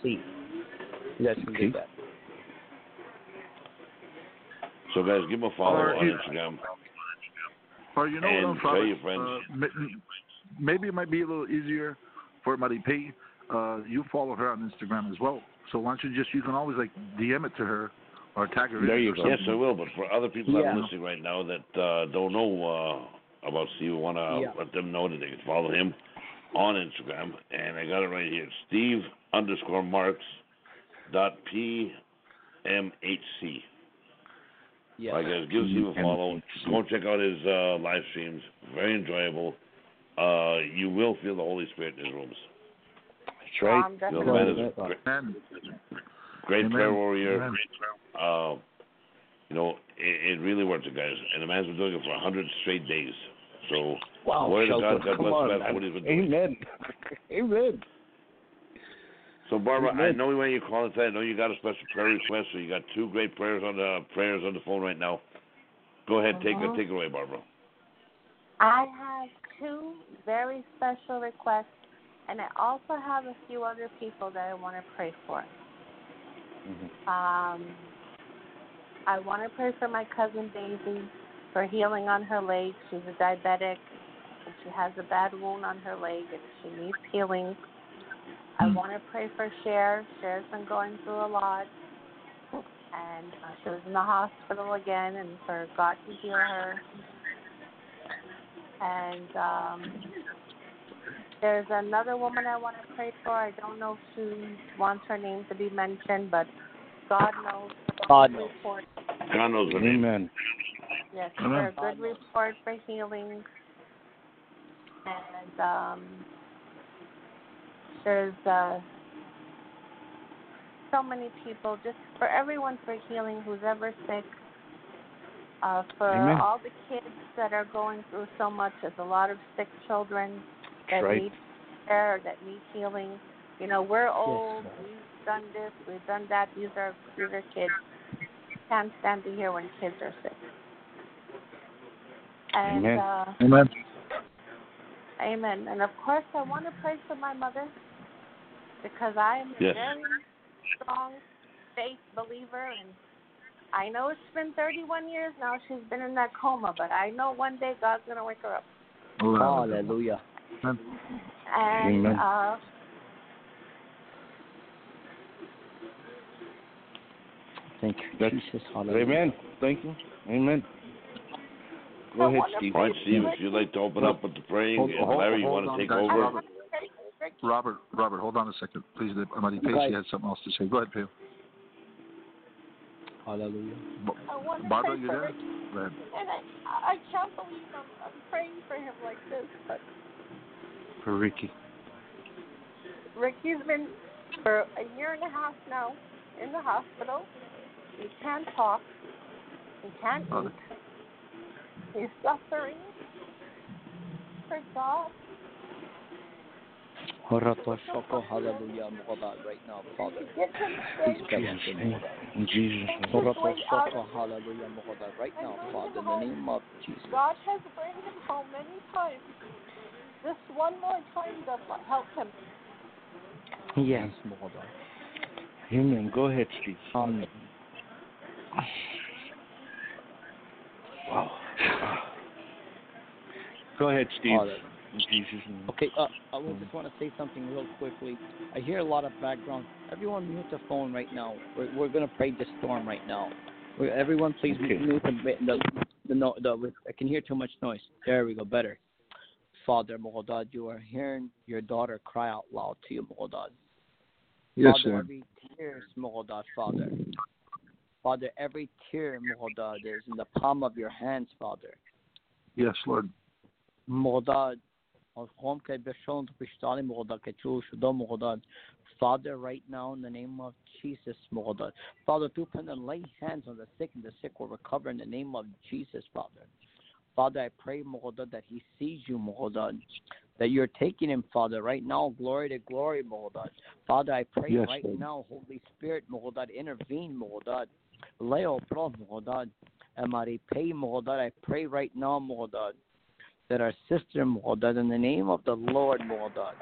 You guys can Okay. get that. So, guys, give him a follow Or on you- Instagram. Or you know And what, tell your friends. Uh, maybe it might be a little easier for Maripe. Uh, you follow her on Instagram as well. So why don't you just you can always like DM it to her or tag her. in There you or go. Yes, something. I will. But for other people that are Yeah. listening right now that uh, don't know uh, about Steve, I want to Yeah. let them know that they can follow him on Instagram. And I got it right here Steve underscore Marks dot PMHC. Yeah. All right, guys, give Steve a follow. Go and check out his uh, live streams. Very enjoyable. Uh, you will feel the Holy Spirit in his rooms. That's right. Um, You know, definitely. man is a great, great prayer warrior. Amen. Uh, you know, it, it really works, guys. And the man's been doing it for a 100 straight days. So, Wow. Glory to Shelton, God. God Come bless on, God for what he's been doing. Amen. Amen. so Barbara, I Amen. know when you call today, I know you got a special prayer request. So you got two great prayers on the prayers on the phone right now. Go ahead, take it, take it away, Barbara. I have two very special requests, and I also have a few other people that I want to pray for. Um, I want to pray for my cousin Daisy for healing on her leg. She's a diabetic, and she has a bad wound on her leg, and she needs healing. I want to pray for Cher. Cher's been going through a lot, and uh, she was in the hospital again, and for God to heal her. And um, There's another woman I want to pray for. I don't know if she wants her name to be mentioned, but God knows. God knows. Report. God knows her name. Amen. Yes, Amen. for a good report for healing. And um, there's uh, so many people, just for everyone for healing who's ever sick. Uh, for Amen. all the kids that are going through so much, there's a lot of sick children that right. need care, that need healing. You know, we're old. Lord. we've done this. We've done that. These are these are kids. Can't stand to hear when kids are sick. And Amen. uh, Amen. Amen. And of course, I want to pray for my mother because I am a very strong faith believer, and I know it's been 31 years now she's been in that coma, but I know one day God's gonna wake her up. Hallelujah. And Amen. uh, Thank you, That's- Jesus. Hallelujah. Amen. Thank you. Amen. Go I ahead, Steve. All right, Steve, if you'd like to open up with the praying, Hold- and Larry, you want to take over? Robert. Robert, Robert, hold on a second, please. Amadi Go ahead. Pacey had something else to say. Go ahead, Pio. Hallelujah. I want to Barbara, you there? Go ahead. and I I can't believe I'm, I'm praying for him like this, but For Ricky. Ricky's been for a year and a half now in the hospital. He can't talk. He can't eat. He's suffering for God. Horato shoko hallelujah Mogoda right now, Father. Give him Please strength. Jesus' unto name. Mogoda. In Jesus' name. Hallelujah right now, Father, in the name of Jesus. God has brought him home many times. This one more time to help him. Yes, Mogoda. Amen. Go ahead, Steve. Amen. Wow. Go ahead, Steve. Hallelujah. Jesus' Okay, uh, I would just want to say something real quickly. I hear a lot of background. Everyone mute the phone right now. We're, we're going to pray the storm right now. we everyone, please Okay. mute the, the, the, no, the, I can hear too much noise. There we go, better. Father, Mogodad, you are hearing your daughter cry out loud to you, Mogodad. Yes, Father, Lord. every tear, Mogodad, Father. Father, every tear, Mogodad, is in the palm of your hands, Father. Yes, Lord. Mogodad, home ke beshon pishtali Mogodad ke chu shudo Mogodad. Father, right now in the name of Jesus, Mogodad. Father, to put and lay hands on the sick and the sick will recover in the name of Jesus, Father. Father, I pray, Mogodad, that he sees you, Mogodad. That you're taking him, Father, right now, glory to glory, Mogodad. Father, I pray Yes, right Lord. now, Holy Spirit, Mogodad, intervene, Mogodad. Leo pro, Mogodad. Amari pay, I pray right now, Mogodad that our sister Mohdad, in the name of the Lord Mohdad.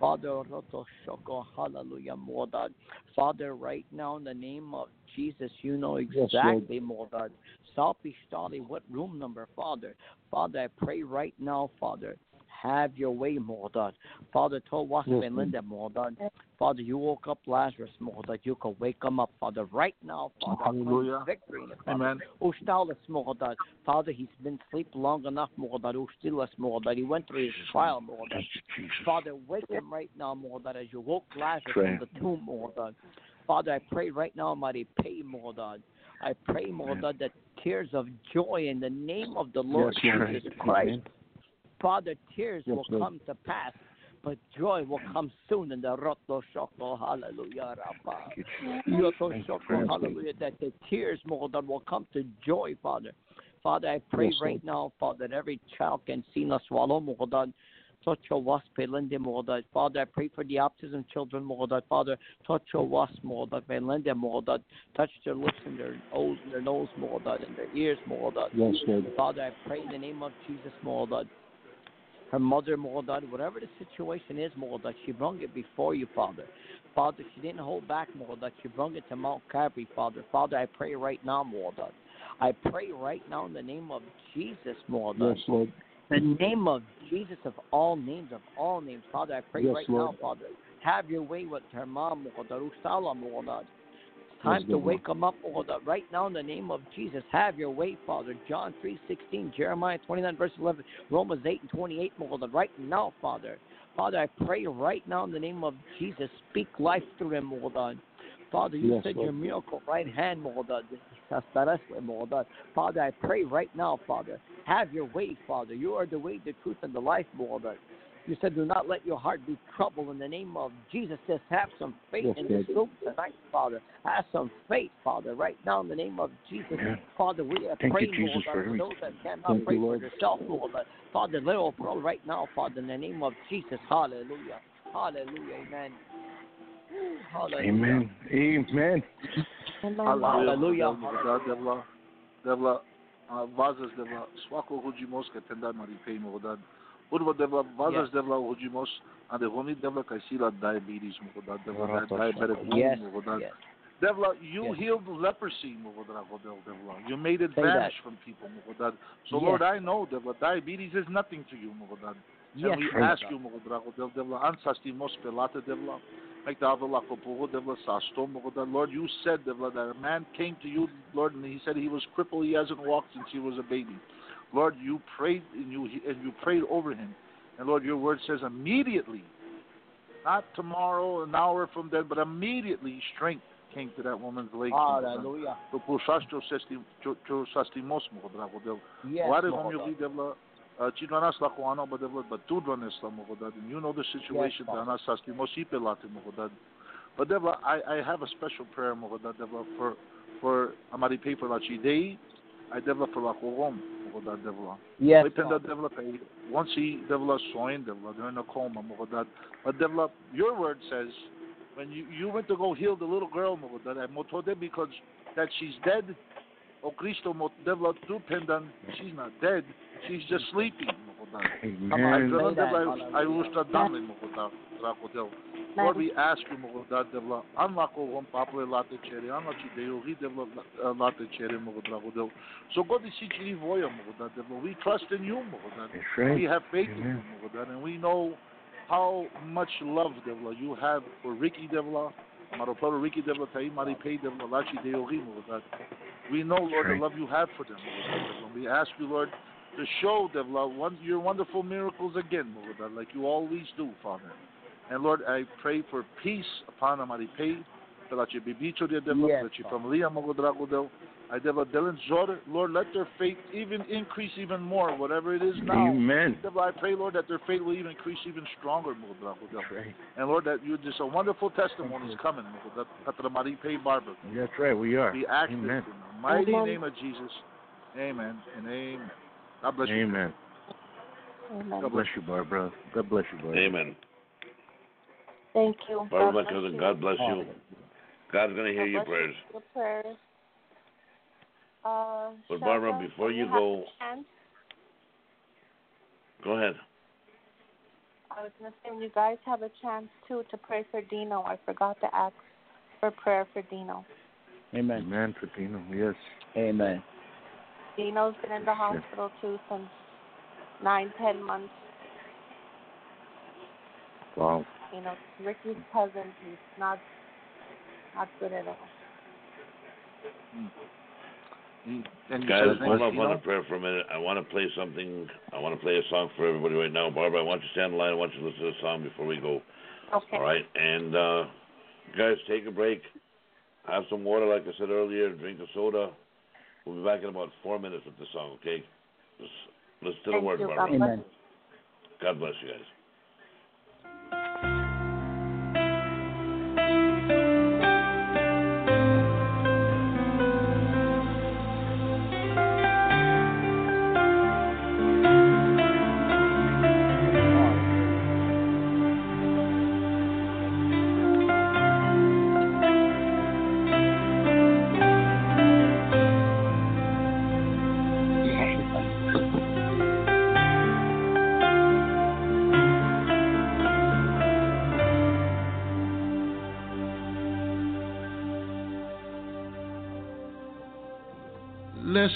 Father, Roto Shoko, hallelujah, Mohdad. Father, right now in the name of Jesus, you know Yes, exactly, Mohdad. Salpishtali, what room number, Father? Father, I pray right now, Father. Have your way, Mohdad. Father, told Yes, and Linda, Mohdad. Father, you woke up Lazarus, Mohdad. You can wake him up, Father, right now, Father. Hallelujah. Victory Father. Amen. Oh, Ushtalas Mogadad. Father, he's been asleep long enough, Mogadad. Ushtilas oh, Mogadad. He went through his trial. Thank. Father, wake him right now, Mogadad, as you woke Lazarus Pray. from the tomb, Mogadad. Father, I pray right now, mighty pay, Mogadad. I pray, Mogadad, that tears of joy in the name of the Lord Yes. Jesus Christ. Amen. Father, tears Yes, will Lord. come to pass, but joy will come soon in the Roto Shoko. Hallelujah. Rapha. Thank you, Jesus. Yoto Thank you, Shoko, hallelujah, that the tears, Lord, will come to joy, Father. Father, I pray Yes, right now, Father, that every child can see us swallow, Lord. Touch your wasp, Pelende, Lord. Father, I pray for the autism children, Lord. Father, touch your wasp, Lord. Pelende, Lord. Touch their lips and their nose, their nose, Lord, and their ears, Lord. Yes, Lord. Father, I pray in the name of Jesus, Lord. Her mother, Lord, whatever the situation is, Lord, she brought it before you, Father. Father, she didn't hold back, Lord, she brought it to Mount Calvary, Father. Father, I pray right now, Lord. I pray right now in the name of Jesus, Lord. Yes, Lord. The name of Jesus of all names, of all names. Father, I pray Yes, right Lord. now, Father. Have your way with her mom. Usala, Lord. Time to Lord. wake them up, oh God. Right now, in the name of Jesus, have your way, Father. John three sixteen, Jeremiah twenty nine verse eleven, Romans eight and twenty eight, oh God. Right now, Father. Father, I pray right now in the name of Jesus, speak life through them, oh God. Father, you Yes, said Lord. your miracle right hand, God. oh Father, I pray right now, Father, have your way, Father. You are the way, the truth, and the life, God. You said, do not let your heart be troubled in the name of Jesus. Just have some faith Yes, in this Lord. room tonight, Father. Have some faith, Father, right now in the name of Jesus. Yeah. Father, we are Thank you, praying, Jesus, Lord, for for everything. those that cannot Thank you, pray for Lord. themselves, Lord. Father, let all pray right now, Father, in the name of Jesus. Hallelujah. Hallelujah. Amen. Hallelujah. Amen. Amen. Hallelujah. Devla, Devla, uh, vazas Devla, svako. Urva Devla, vazas Yes. Devla hudžimos, a de honi Devla kaj sila diabetes diabetic Yes. Yes. Devla, you Yes. healed leprosy, Devla. You made it Say that. vanish from people. So Yes. Lord, I know, Devla, diabetes is nothing to you, mogodad. Yes. And we Lord. ask you, Devla, ansastimos pelata, Devla. Avila kopuho, Devla. Lord, you said, Devla, that a man came to you, Lord, and he said he was crippled, he hasn't walked since he was a baby. Lord, you prayed and you and you prayed over him. And Lord, your word says immediately, not tomorrow, an hour from then, but immediately strength came to that woman's leg. Hallelujah. Το ποσάστιο σαστιμός μου κοντράγω. Yes. Why Lord. you leave devla? Chidwana slakoano, but devla, but two drone islamogodad. And you know the situation. Father. Dana sastimos ipelate mogodad. But devla, I I have a special prayer mogodad devla for for amari pay for la chidei. I devla for la kogom devla. Yes. Wai penda Father. devla kay once he devla soin devla they're in a coma mogodad. But devla, your word says when you you went to go heal the little girl I motode because that she's dead. O Cristo devla tu pendan she's not dead. She's just sleeping mogodad. I Amen. don't Say that, know I hallelujah. wish to dame mogodad trakodel. Lord, we ask you, Mogodad, devla, unlako one paple late chere, unlaki deo, he devla uh, late chere, Mogodad, So God is teaching voya, Mogodad, devla. We trust in you, Mogodad. We have faith in you, Amen. And we know how much love, devla, you have for Ricky, devla, Maroparo Ricky, devla, Tai Mari Pei, devla, Lachi deo, he, We know, Lord, the love you have for them, Mogodad. We ask you, Lord, to show, devla, one, your wonderful miracles again, Mogodad, like you always do, Father. And Lord, I pray for peace upon Amaripei, pela ce bibicho de devil, Yes, pela ce Father. familia mogodrago del. I devil delen zor, Lord, let their faith even increase even more, whatever it is now. Amen. Devil, I pray, Lord, that their faith will even increase even stronger, mogodrago del. That's right. And Lord, that you just a wonderful testimony is coming, mogodrago Patra Maripei Barber. That's right. We are. We ask this Amen. in the mighty Amen. name of Jesus. Amen and amen. God bless you. Amen. Amen. God bless you, Barbara. God bless you, Barbara. Amen. Thank you. Barbara, my God bless cousin, you. God bless you. God's going to hear God your bless prayers. you. Your prayers. Uh, But Barbara, Shaka, before when you go- Go ahead. I was going to say, when you guys have a chance too to pray for Dino, I forgot to ask for prayer for Dino. Amen. Amen, for Dino. Yes. Amen. Dino's been in the hospital too since nine, ten months. Wow. You know, Ricky's cousin. He's not not good at all. He- And Guys, said his name hold was off on Dino? the prayer for a minute. I want to play something. I want to play a song for everybody right now. Barbara, I want you to stand in line. I want you to listen to the song before we go. Okay. All right? And, uh, guys, take a break. Have some water, like I said earlier. Drink a soda. We'll be back in about four minutes with the song, okay? Just listen to the Thank word, you. Barbara. Amen. God bless you guys.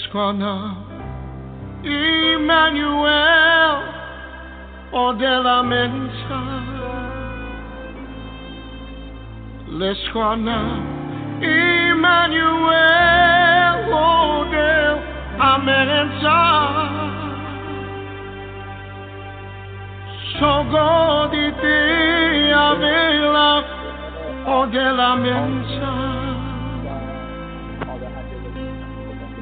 Shkona, Emmanuel, Odela Mensa, Leshkona, Emmanuel, Odela Mensa. Sogodite avela, Odela Mensa.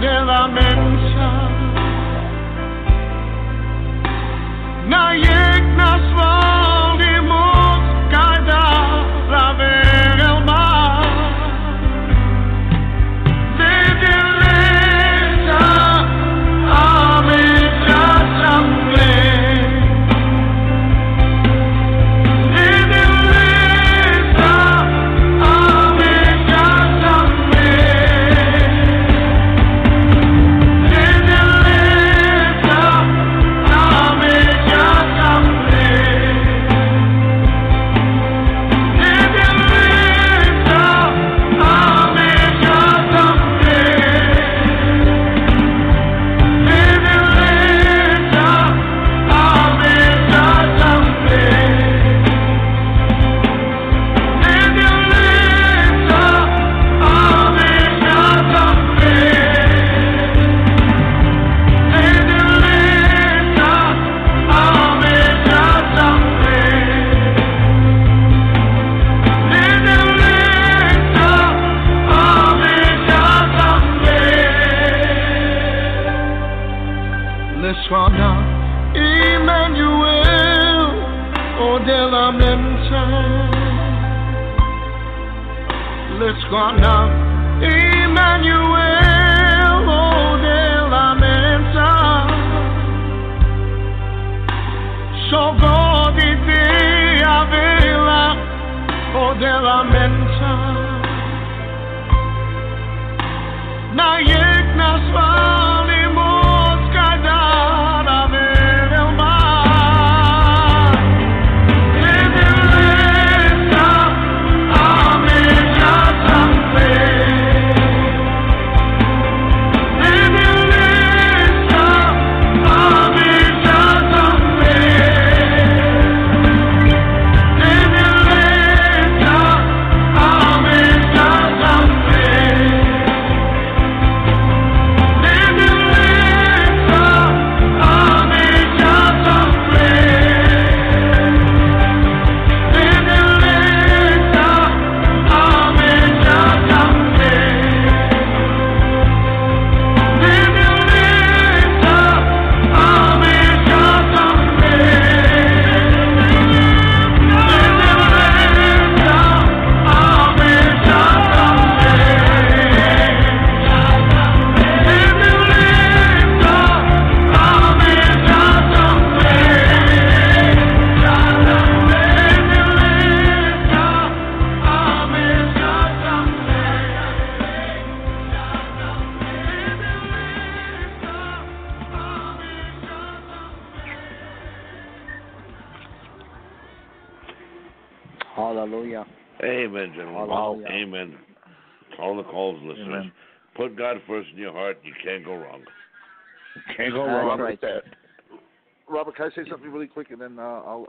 della mensa. Now you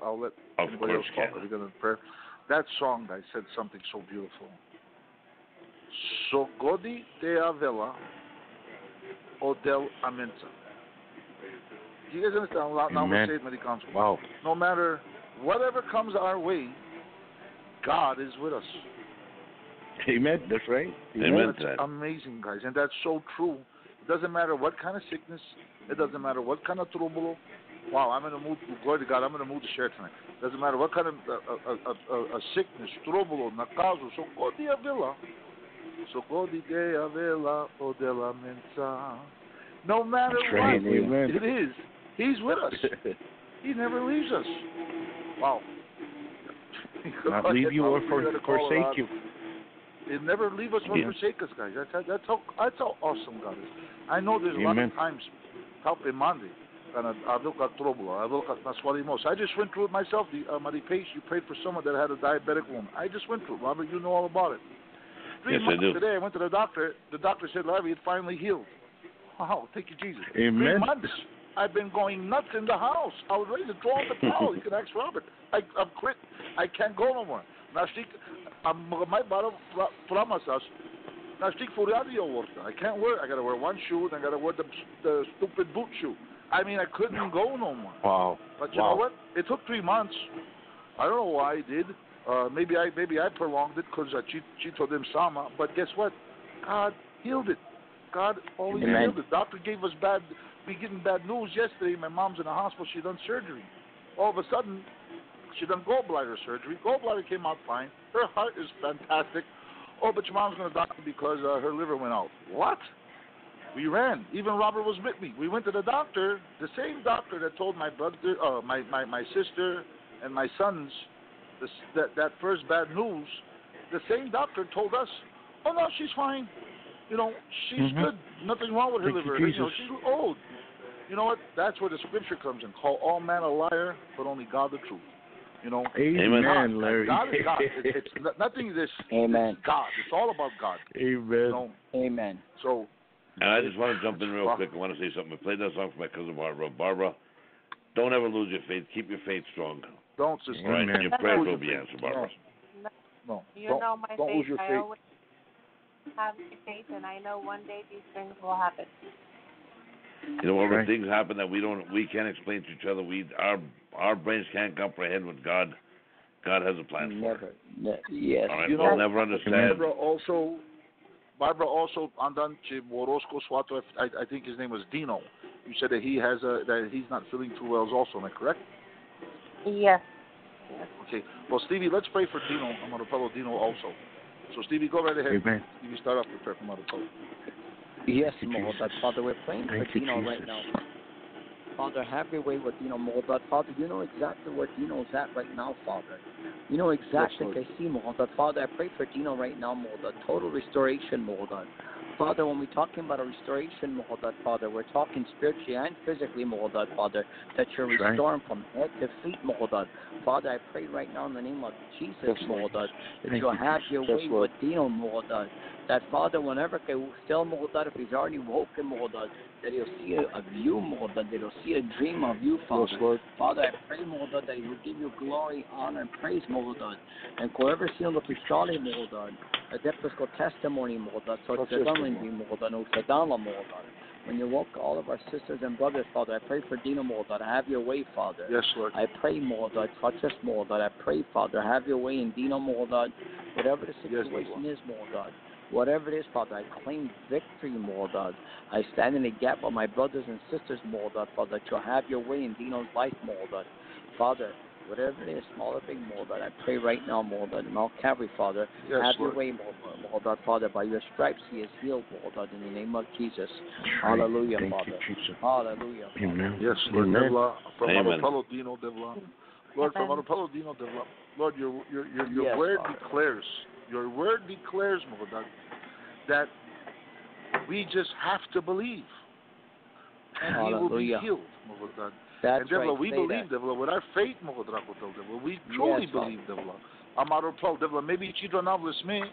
I'll I'll let Of anybody else talk. can. We're gonna prayer. That song, guys, said something so beautiful. So godi te avela odel amenta. Do you guys understand? Now now we Amen. say it Wow. No matter whatever comes our way, God is with us. Amen. That's right. Amen. That's amazing, guys, and that's so true. It doesn't matter what kind of sickness. It doesn't matter what kind of trouble. Wow, I'm in a mood. Glory to God, I'm in a mood to share tonight. Doesn't matter what kind of uh, uh, uh, uh, uh, sickness, trouble, nakazo. So go di avila. So go di de avila o de la mensa. No matter right. what Amen. it is, He's with us. He never leaves us. Wow. not leave you or for, We're gonna call it forsake you. It never leave us or Yeah. forsake us, guys. That's how, that's how that's how awesome God is. I know there's a lot of times help in Monday. And I will got trouble. I will got naswalimos. I just went through it myself. The uh, Maripace, you prayed for someone that had a diabetic woman. I just went through it. Robert, you know all about it. Three Yes, I months do. today, I went to the doctor. The doctor said, Larry, it finally healed. Wow, thank you, Jesus. Amen. Three months. I've been going nuts in the house. I was ready to throw the towel. You can ask Robert. I, I've quit. I can't go no more. Na știi, am mai bară framasas. Na știi, furiat eu work. I can't wear. I gotta wear one shoe, then I gotta wear the, the stupid boot shoe. I mean, I couldn't go no more. Wow. But you Wow. know what? It took three months. I don't know why I did. Uh, maybe I maybe I prolonged it because uh, Chito Dim Sama. But guess what? God healed it. God always Amen. healed it. Doctor gave us bad. We getting bad news yesterday. My mom's in the hospital. She done surgery. All of a sudden, she done gallbladder surgery. Gallbladder came out fine. Her heart is fantastic. Oh, but your mom's gonna die because uh, her liver went out. What? We ran. Even Robert was with me. We went to the doctor, the same doctor that told my brother, uh, my, my my sister, and my sons this, that that first bad news. The same doctor told us, "Oh no, she's fine. You know, she's Mhm. good. Nothing wrong with her Thank liver. You know, she's old. You know what? That's where the scripture comes in. Call all men a liar, but only God the truth. You know, Amen, God, Larry. God is God. It, it's nothing. This Amen. It's God. It's all about God. You Amen. know, Amen. so And I just want to jump in real quick. I want to say something. I played that song for my cousin Barbara. Barbara, don't ever lose your faith. Keep your faith strong. don't sister. All right, Amen. your prayers will be answered, Barbara. No, You don't, know my don't faith. lose your I faith. always have faith, and I know one day these things will happen. You know, when Right. things happen that we don't, we can't explain to each other. We, our, our brains can't comprehend what God, God has a plan for. Never. Ne- yes. All right, You we'll know, never understand. Barbara also, Barbara also, Andan Morosco Swato, I, I think his name was Dino. You said that he has a that he's not feeling too well Is also. Am I correct? Yes. Okay. Well, Stevie, let's pray for Dino i'm a Amarapello Dino also. So Stevie, go right ahead. Amen. Stevie, start off the prayer for Amarapello. Yes, Thank you, Mohodat. Father, we're praying Thank for Dino Jesus. right now. Father, have your way with Dino Mohodat. Father, you know exactly where Dino's at right now, Father. You know exactly Lord. I see Mohodat. Father, I pray for Dino right now, Mohodat. Total restoration, Mohodat. Father, when we're talking about a restoration, Mohodat, Father, we're talking spiritually and physically, Mohodat, Father, that you're That's right. from head to feet, Mohodat. Father, I pray right now in the name of Jesus, Yes, Lord. That Thank you'll you, have your Yes, way Lord. with Dino, Mohodat that Father, whenever still Mohodat, if he's already woken Mohodat, that he'll see a, view Mohodat, that he'll see a dream of you, Father. Yes, Lord. Father, I pray Mohodat that he will give you glory, honor, and praise Mohodat. And whoever seen the Pishali Mohodat, a depthful testimony Mohodat, so it's yes, no Sadala Mohodat. When you woke all of our sisters and brothers, Father, I pray for Dina Mohodat, have your way, Father. Yes, Lord. I pray, Mohodat, touch us, Mohodat. I pray, Father, have your way in Dino Mohodat. Whatever the Yes, situation is, Mohodat. Whatever it is, Father, I claim victory, Mohodat. I stand in the gap of my brothers and sisters, Mohodat, Father, that you'll have your way in Dino's life, Mohodat. Father, whatever it is, small or big, Mohodat, I pray right now, Mohodat, in all Calvary, Father, Yes, have Lord. your way, Mohodat, Mohodat, Father. By your stripes he is healed, Mohodat, in the name of Jesus. Right. Hallelujah, Thank Father. you, Jesus. Hallelujah. Amen. Yes, Lord. Amen. Devla, from Amen. Amarapello Dino Devla. Lord, from Amen. Dino Devla. Lord, your your your, your Yes, word Father. declares, your word declares, Mohodat, that we just have to believe, and He will be Hallelujah. healed, Mohodat. That's and Devla, right. we Say believe, that. Devla, with our faith, Mohodrakotel, Devla, we truly Yes, Father. believe, Devla. Amarapel, Devla, maybe Chidranavlis me,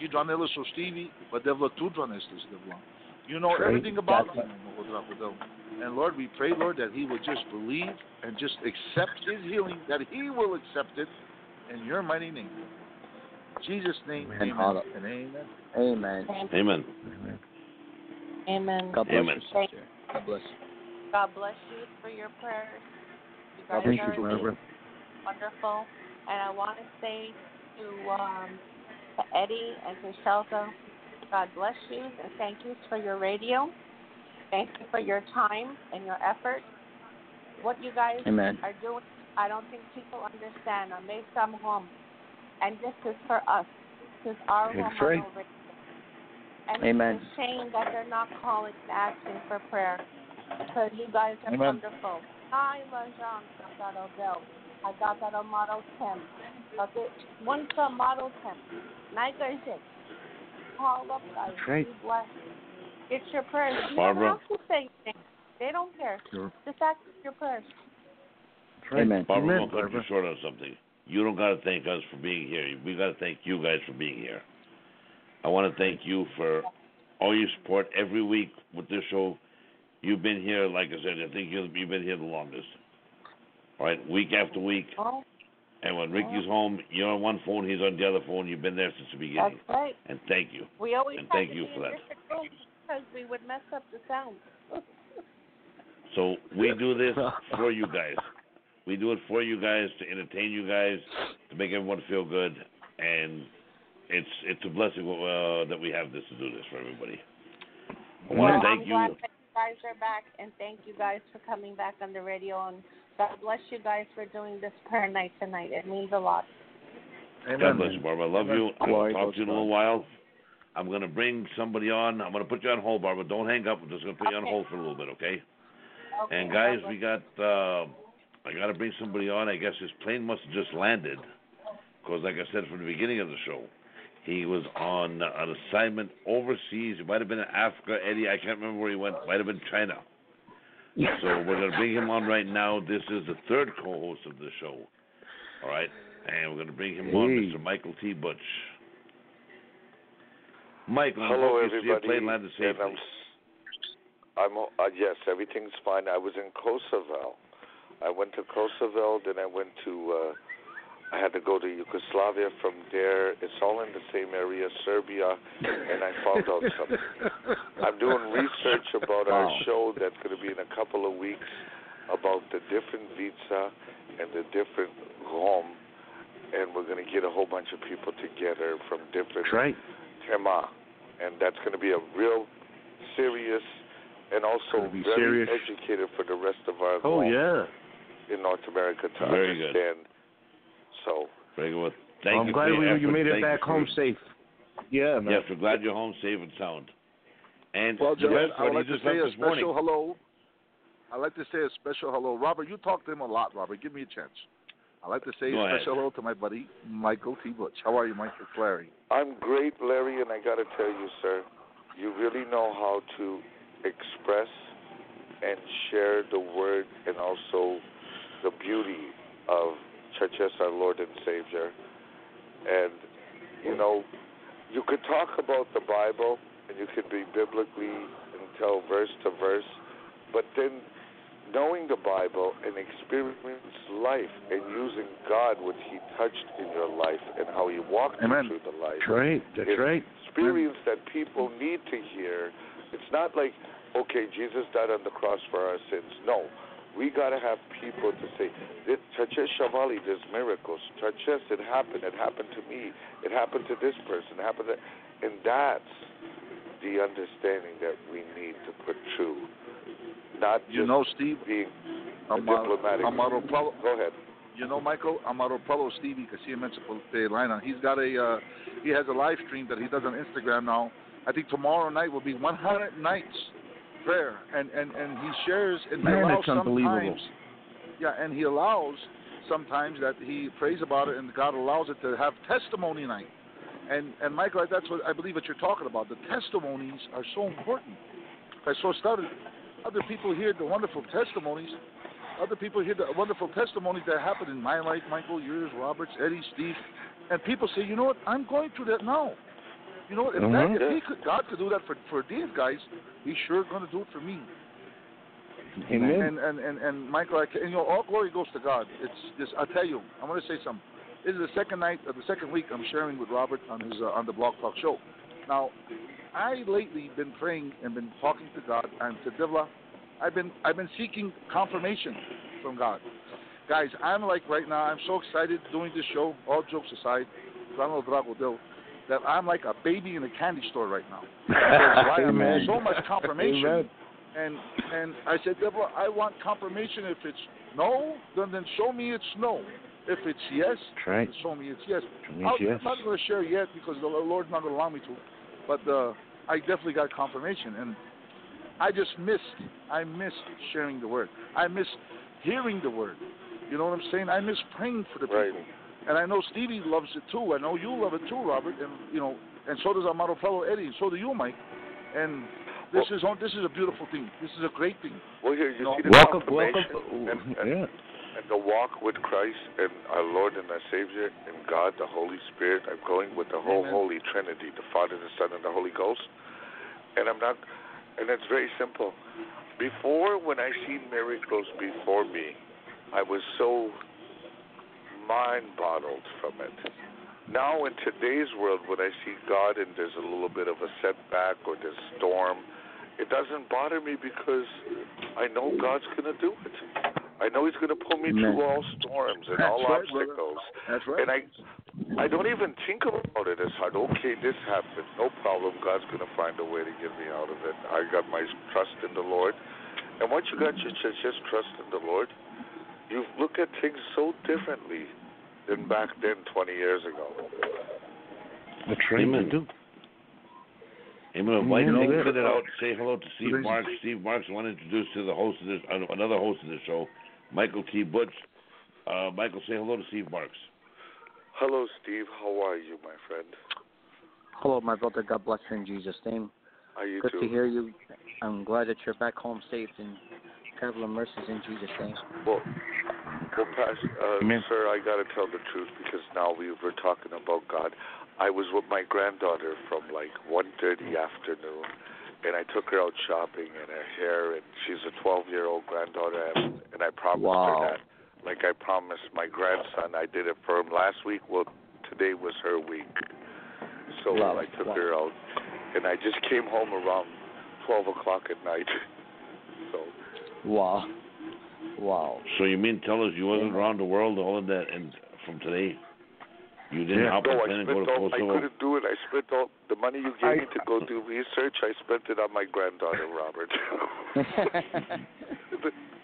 Chidranellis or Stevie, but Devla Tudranestis, Devla. You know Right. everything about That's him, Mohodrakotel. And Lord, we pray, Lord, that he will just believe and just accept his healing, that he will accept it in your mighty name. Jesus' name, Amen. amen. And amen. Amen. Amen. Amen. Amen. God bless Amen. you, sister. God bless you. God bless you for your prayers. You guys Thank are you, Barbara. wonderful. And I want to say to, um, to Eddie and to Shelta, God bless you and thank you for your radio. Thank you for your time and your effort. What you guys Amen. are doing, I don't think people understand. I may some home. And this is for us. This is our That's home right. And Amen. it's a shame that they're not calling and asking for prayer. Because you guys are Amen. wonderful. Hi, Lajan Santadodel. I got that on Model 10. Okay, one from Model 10. Night or six. Call up, guys. right. Be blessed. It's your prayers. You Barbara. don't have to say anything. They don't care. Sure. Just ask your prayers. Amen. Barbara, Amen, we'll cut you short on something. You don't got to thank us for being here. We got to thank you guys for being here. I want to thank you for all your support every week with this show. You've been here, like I said, I think you've been here the longest. All right, week after week. Oh, And when Ricky's home, you're on one phone, he's on the other phone. You've been there since the that's beginning. right. And thank you. We always And thank you for that. because we would mess up the sound. So we do this for you guys. We do it for you guys to entertain you guys, to make everyone feel good, and it's it's a blessing uh, that we have this to do this for everybody. I want well, to thank I'm you. Glad that you guys are back, and thank you guys for coming back on the radio. And God bless you guys for doing this prayer night tonight. It means a lot. Amen. God bless you, Barbara. I love you. I'll talk to you in a little while. I'm gonna bring somebody on. I'm gonna put you on hold, Barbara. Don't hang up. I'm just gonna put you on hold for a little bit, okay? Okay, And guys, we got. uh I got to bring somebody on. I guess his plane must have just landed, because like I said from the beginning of the show, he was on uh, an assignment overseas. It might have been in Africa, Eddie. I can't remember where he went. It Might have been China. So we're gonna bring him on right now. This is the third co-host of the show. All right, and we're gonna bring him on, Mr. Michael T. Butch. Michael, Hello, hope you see everybody. plane landed And. I'm, s- I'm uh, yes, everything's fine. I was in Kosovo. I went to Kosovo, then I went to. I had to go to Yugoslavia. From there, it's all in the same area, Serbia, and I found out something. I'm doing research about our show that's going to be in a couple of weeks about the different visa and the different Rom, and we're going to get a whole bunch of people together from different right. tema, and that's going to be a real serious and also very serious. educated for the rest of our Oh yeah. in North America to Very good. Understand. So Very good. Thank I'm you glad we, you made it Thank back you home safe. Yeah, man. Yes, we're glad you're home safe and sound. And Well, the Jared, rest I would like to say a this morning. special hello. I'd like to say a special hello. Robert, you talk to him a lot, Robert. Give me a chance. I'd like to say Go a ahead. special hello to my buddy, Michael T. Butch. How are you, Michael? It's Larry. I'm great, Larry, and I got to tell you, sir, you really know how to express and share the word and also the beauty of Church as our Lord and Savior. And, you know, you could talk about the Bible and you could be biblically and tell verse to verse, but then knowing the Bible and experience life and using God, what He touched in your life and how He walked you Amen. through the life That's right. That's It's right. experience that people need to hear. It's not like, okay, Jesus died on the cross for our sins. No. We got to have people to say, Chaches Shavali, there's miracles. Chaches, it happened. It happened to me. It happened to this person. It happened to... And that's the understanding that we need to put true. Not just You know, Steve, being a Amaro, diplomatic. Amaro Pablo, Go ahead. you know, Michael, Amaro Pablo Stevie, que siempre se puede line on. He's got a, uh, he has a live stream that he does on Instagram now. I think tomorrow night will be 100 nights prayer, and and and he shares and Man, allows sometimes, yeah, and he allows sometimes that he prays about it, and God allows it to have testimony night. And and Michael, that's what I believe what you're talking about. The testimonies are so important. I so started. Other people hear the wonderful testimonies. Other people hear the wonderful testimonies that happened in my life, Michael, yours, Robert's, Eddie, Steve, and people say, you know what? I'm going through that now. You know? If, Mhm. that, if he could, God could do that for for these guys, He's sure going to do it for me. Amen. And and and, and Michael, I, and, you know, all glory goes to God. It's just I tell you, I'm going to say something. This is the second night, of the second week I'm sharing with Robert on his uh, on the Blog Talk show. Now, I lately been praying and been talking to God and to Devla. I've been I've been seeking confirmation from God. Guys, I'm like right now. I'm so excited doing this show. All jokes aside, Ronald Drago Del, that I'm like a baby in a candy store right now. I'm so much confirmation. Amen. And and I said, Deborah, I want confirmation. If it's no, then then show me it's no. If it's yes, right. then show me it's yes. Me I'll- it's yes. I'm not going to share yet because the Lord's not going to allow me to. But uh, I definitely got confirmation, and I just missed. I missed sharing the word. I missed hearing the word. You know what I'm saying? I miss praying for the Right. People. And I know Stevie loves it too. I know you love it too, Robert. And you know, and so does our model fellow Eddie, and so do you, Mike. And this is on, this is a beautiful thing. This is a great thing. Well, here you No. see the Welcome, confirmation welcome. and, and, Yeah. and the walk with Christ and our Lord and our Savior and God, the Holy Spirit. I'm going with the whole Amen. Holy Trinity, the Father, the Son, and the Holy Ghost. And I'm not, and it's very simple. Before, when I see miracles before me, I was so mind boggled from it. Now, in today's world, when I see God and there's a little bit of a setback or there's storm, it doesn't bother me because I know God's going to do it. I know He's going to pull me through all storms and That's all right, brother. obstacles. That's right. And I, I don't even think about it as hard. Okay, this happened, no problem. God's going to find a way to get me out of it. I got my trust in the Lord, and once you got your just, just trust in the Lord, you look at things so differently than back then, 20 years ago. That's right. Amen. you do. Amen. Why Yeah, don't you yeah. fit it out? Say hello to Steve Marks. Steve Marks, I want to introduce to the host of this, uh, another host of the show, Michael T. Butch. Uh, Michael, say hello to Steve Marks. Hello, Steve. How are you, my friend? Hello, my brother. God bless you in Jesus' name. Are you Good too? to hear you. I'm glad that you're back home safe and traveling mercies in Jesus' name. Well, well, Pastor, uh, Amen. sir, I got to tell the truth because now we were talking about God. I was with my granddaughter from like 1:30 afternoon, and I took her out shopping and her hair, and she's a 12-year-old granddaughter, and, and I promised Wow. her that, like I promised my grandson, I did it for him last week. Well, today was her week, so Wow. I took Wow. her out, and I just came home around 12 o'clock at night. So Wow. Wow. So you mean tell us you wasn't around the world all of that and from today? You didn't Yeah. hop No, a I plane and go to all. I couldn't do it. I spent all the money you gave I- me to go do research. I spent it on my granddaughter, Robert.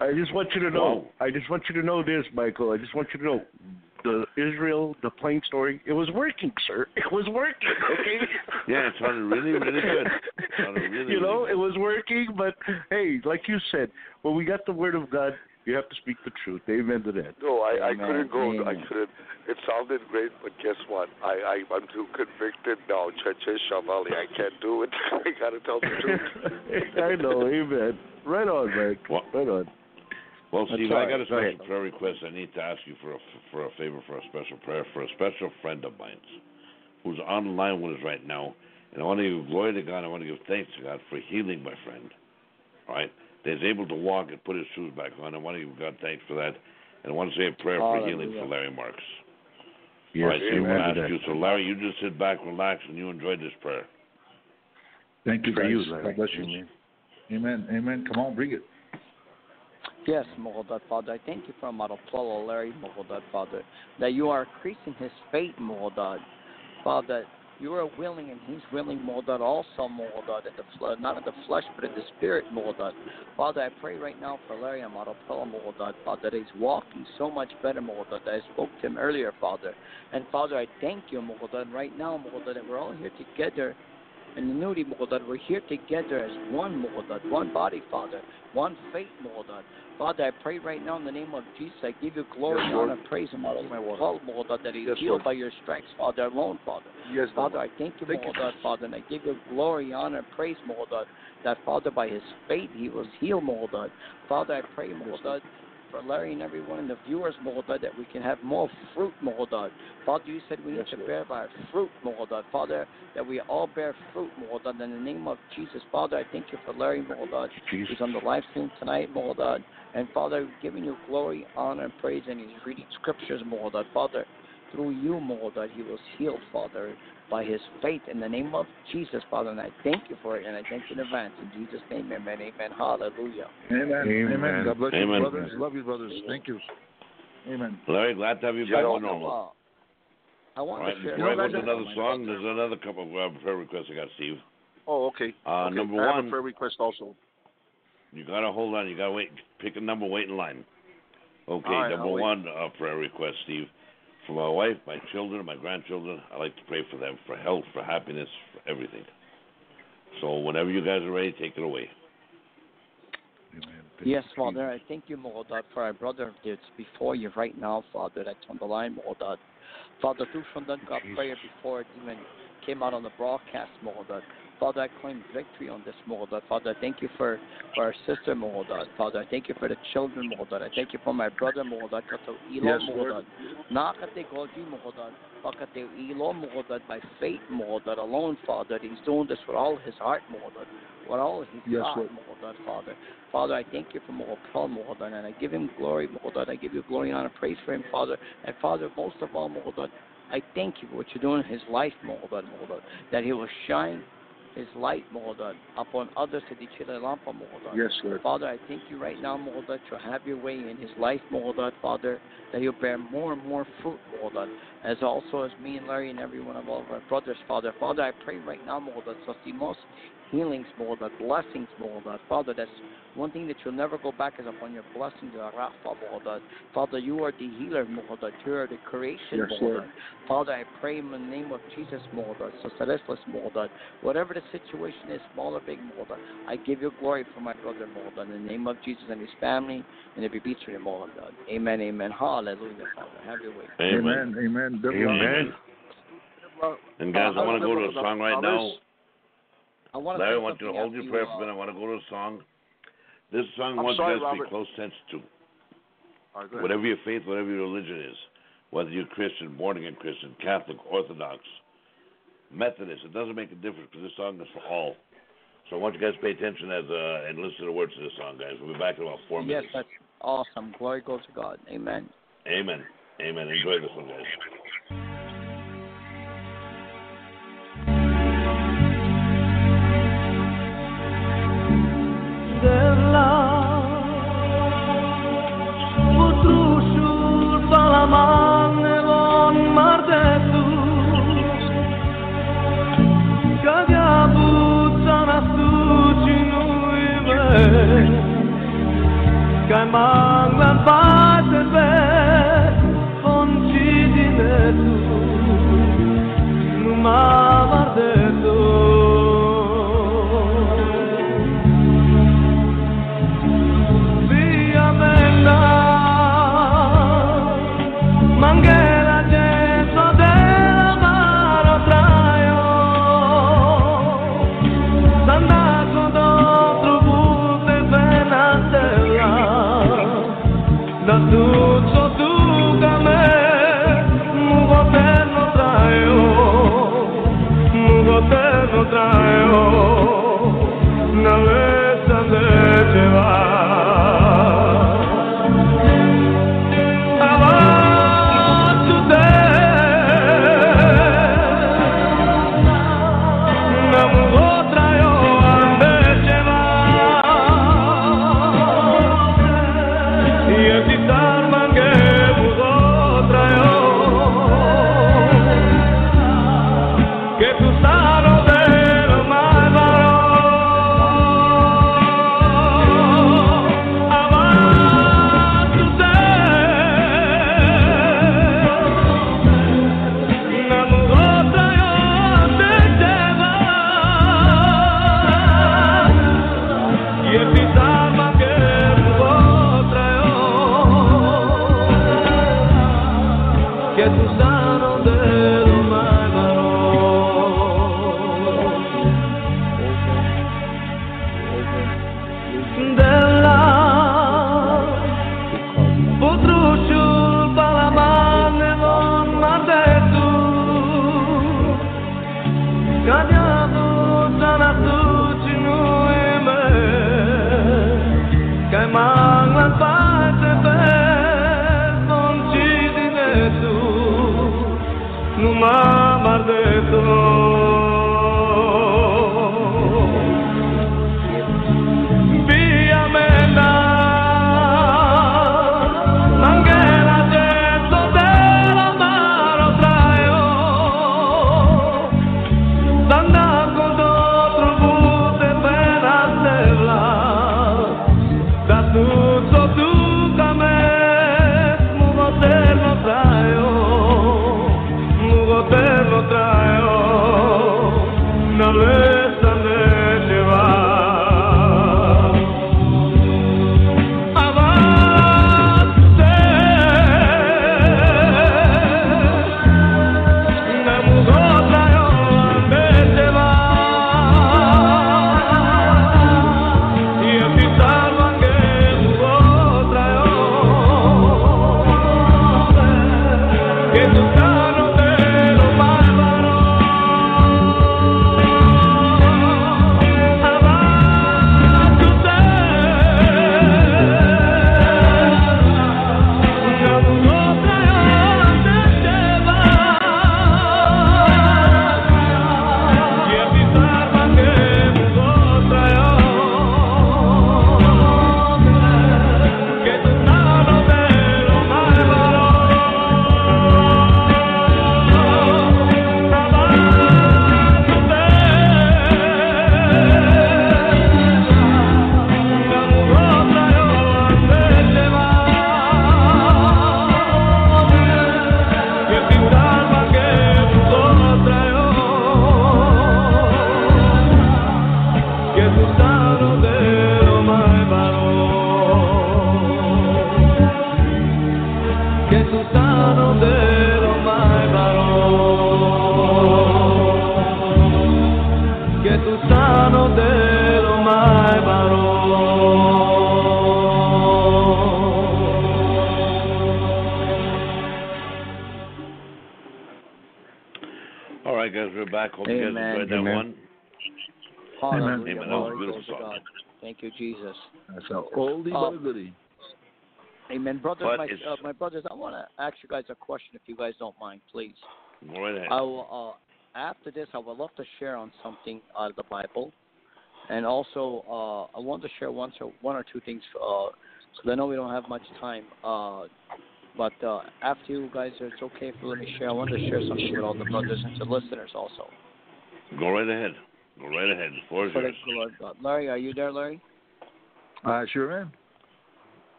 I just want you to know. Wow. I just want you to know this, Michael. I just want you to know the Israel, the plane story. It was working, sir. It was working. Okay. Yeah, it sounded really, really good. It really, you know, really it was working, but hey, like you said, when we got the word of God, you have to speak the truth. Amen to that. no, I, I Amen. couldn't go. I couldn't. It sounded great, but guess what? I, I I'm too convicted now. Chache Shavali, I can't do it. I gotta tell the truth. I know. Amen. Right on, Mike. Well- Right on. Well, Steve, all I got a special ahead. prayer request. I need to ask you for a for a favor, for a special prayer, for a special friend of mine who's online with us right now. And I want to give glory to God. I want to give thanks to God for healing my friend. All right, that he's able to walk and put his shoes back on. I want to give God thanks for that. And I want to say a prayer for healing for Larry Marks. Yes, All right, so amen going to to ask you. So, Larry, you just sit back, relax, and you enjoy this prayer. Thank you, For guys. you, Larry. God bless you. Amen. Amen. Amen. Come on, bring it. Yes, Mohodat Father, I thank you for Marapolo Larry Mohodat Father, that you are increasing his faith, Mohodat. Father, you are willing and he's willing, more Mohodat, also, Mohodat, in the not in the flesh, but in the spirit, more Mohodat. Father, I pray right now for Larry and Marapolo, Mohodat, Father, that he's walking so much better, Mohodat, that I spoke to him earlier, Father. And Father, I thank you, Mohodat, right now, Mohodat, that we're all here together in the nudity, Mohodat. We're here together as one, Mohodat, one body, Father, one faith, Mohodat. Father, I pray right now in the name of Jesus. I give you glory, Yes, honor, praise and my Lord, Mohodat, that he's Yes, healed Lord. by your stripes, Father, alone, Father. Yes, Father, Lord. I thank you, Thank you. Mohodat, Father, and I give you glory, honor, praise, Mohodat, that Father, by his faith, he was healed, Mohodat. Father, I pray, Mohodat, for Larry and everyone and the viewers, Mohodat, that we can have more fruit, Mohodat. Father, you said we need Yes, to Lord. bear by fruit, Mohodat. Father, that we all bear fruit, Mohodat, in the name of Jesus. Father, I thank you for Larry. Jesus. He's on the live stream tonight, Mohodat. And Father, giving you glory, honor, and praise, and he's reading scriptures, Mohodat. Father, through you, Mohodat, he was healed, Father, by his faith in the name of Jesus, Father. And I thank you for it, and I thank you in advance. In Jesus' name, amen, amen. Hallelujah. Amen. Amen. God bless Amen. you, brothers. Love you, brothers. Thank you. Amen. Larry, glad to have you You back know, to normal. I want right, to share. before I go to I- another song, there's another couple of uh, prayer requests I got, Steve. Oh, okay. Uh, okay. number I have one- a prayer request also. You gotta hold on. You gotta wait. Pick a number. Wait in line. Okay. All right, number one uh, prayer request, Steve. For my wife, my children, my grandchildren, I like to pray for them for health, for happiness, for everything. So whenever you guys are ready, take it away. Amen. Yes, Father, I thank you, Morodad, for our brother that's before you right now, Father, that's on the line, Morodad. Father, through from that God prayer before it even came out on the broadcast, Morodad. Father, I claim victory on this, Morodad. Father, I thank you for, for our sister, Morodad. Father, I thank you for the children, Morodad. I thank you for my brother. Kato ilo, Yes, Lord. Morodad. Nakate goji, Morodad. Pakate ilo, Morodad. By faith, Morodad, alone, Father. He's doing this with all his heart, Morodad. With all his Yes, God, Lord. Morodad, Father. Father, I thank you for Mohopal, Morodad, and I give him glory, Morodad. I give you glory, and honor, praise for him, Father. And Father, most of all, Morodad, I thank you for what you're doing in his life, Morodad, Morodad. That he will shine his light, Morodad, upon others to the Lampa, Morodad. Yes, Lord. Father, I thank you right now, Morodad, to have your way in his life, Morodad, Father, that he'll bear more and more fruit, Morodad, as also as me and Larry and every one of all of our brothers, Father. Father, I pray right now, Morodad, Sosimos, healings, Morodad, blessings, more, Morodad. Father, that's one thing that you'll never go back is upon your blessings, Rafa, Morodad. Father, you are the healer, Morodad. You are the creation, Yes, Morodad. Lord. Father, I pray in the name of Jesus, Morodad, so Celestis, Morodad. Whatever the situation is, small or big, Morodad, I give you glory for my brother, Morodad, in the name of Jesus and his family, and every beach for him, Morodad. Amen, amen. Hallelujah, Father. Have your way. Amen. Amen. Amen. Double. Amen. And guys, I want to go to a song right now. I want to Larry, I want you to hold your prayer you, for a uh, minute. I want to go to a song. This song I'm wants sorry, you guys to be close sense to. Right. Whatever your faith, whatever your religion is, whether you're Christian, born again Christian, Catholic, Orthodox, Methodist, it doesn't make a difference because this song is for all. So I want you guys to pay attention as uh, and listen to the words of this song, guys. We'll be back in about four minutes. Yes, that's awesome. Glory goes to God. Amen. Amen. Amen. Enjoy this one, guys. Chinuime Kaimang lan patebe Foncidinetu er Numa mardetu governo traio Na and Amen. That was Glory beautiful song. God. Thank you, Jesus. That's an oldie Uh, but a goodie. Amen, brothers. My, uh, my brothers, I want to ask you guys a question, if you guys don't mind, please. Go right ahead. I will. Uh, after this, I would love to share on something out of the Bible, and also uh, I want to share one or one or two things. Uh, because I know we don't have much time. Uh, but uh, after you guys, it's okay if you let me share. I want to share something with all the brothers and the listeners also. Go right ahead. Go right ahead. The floor is For the glory of God. Larry, are you there, Larry? I sure am.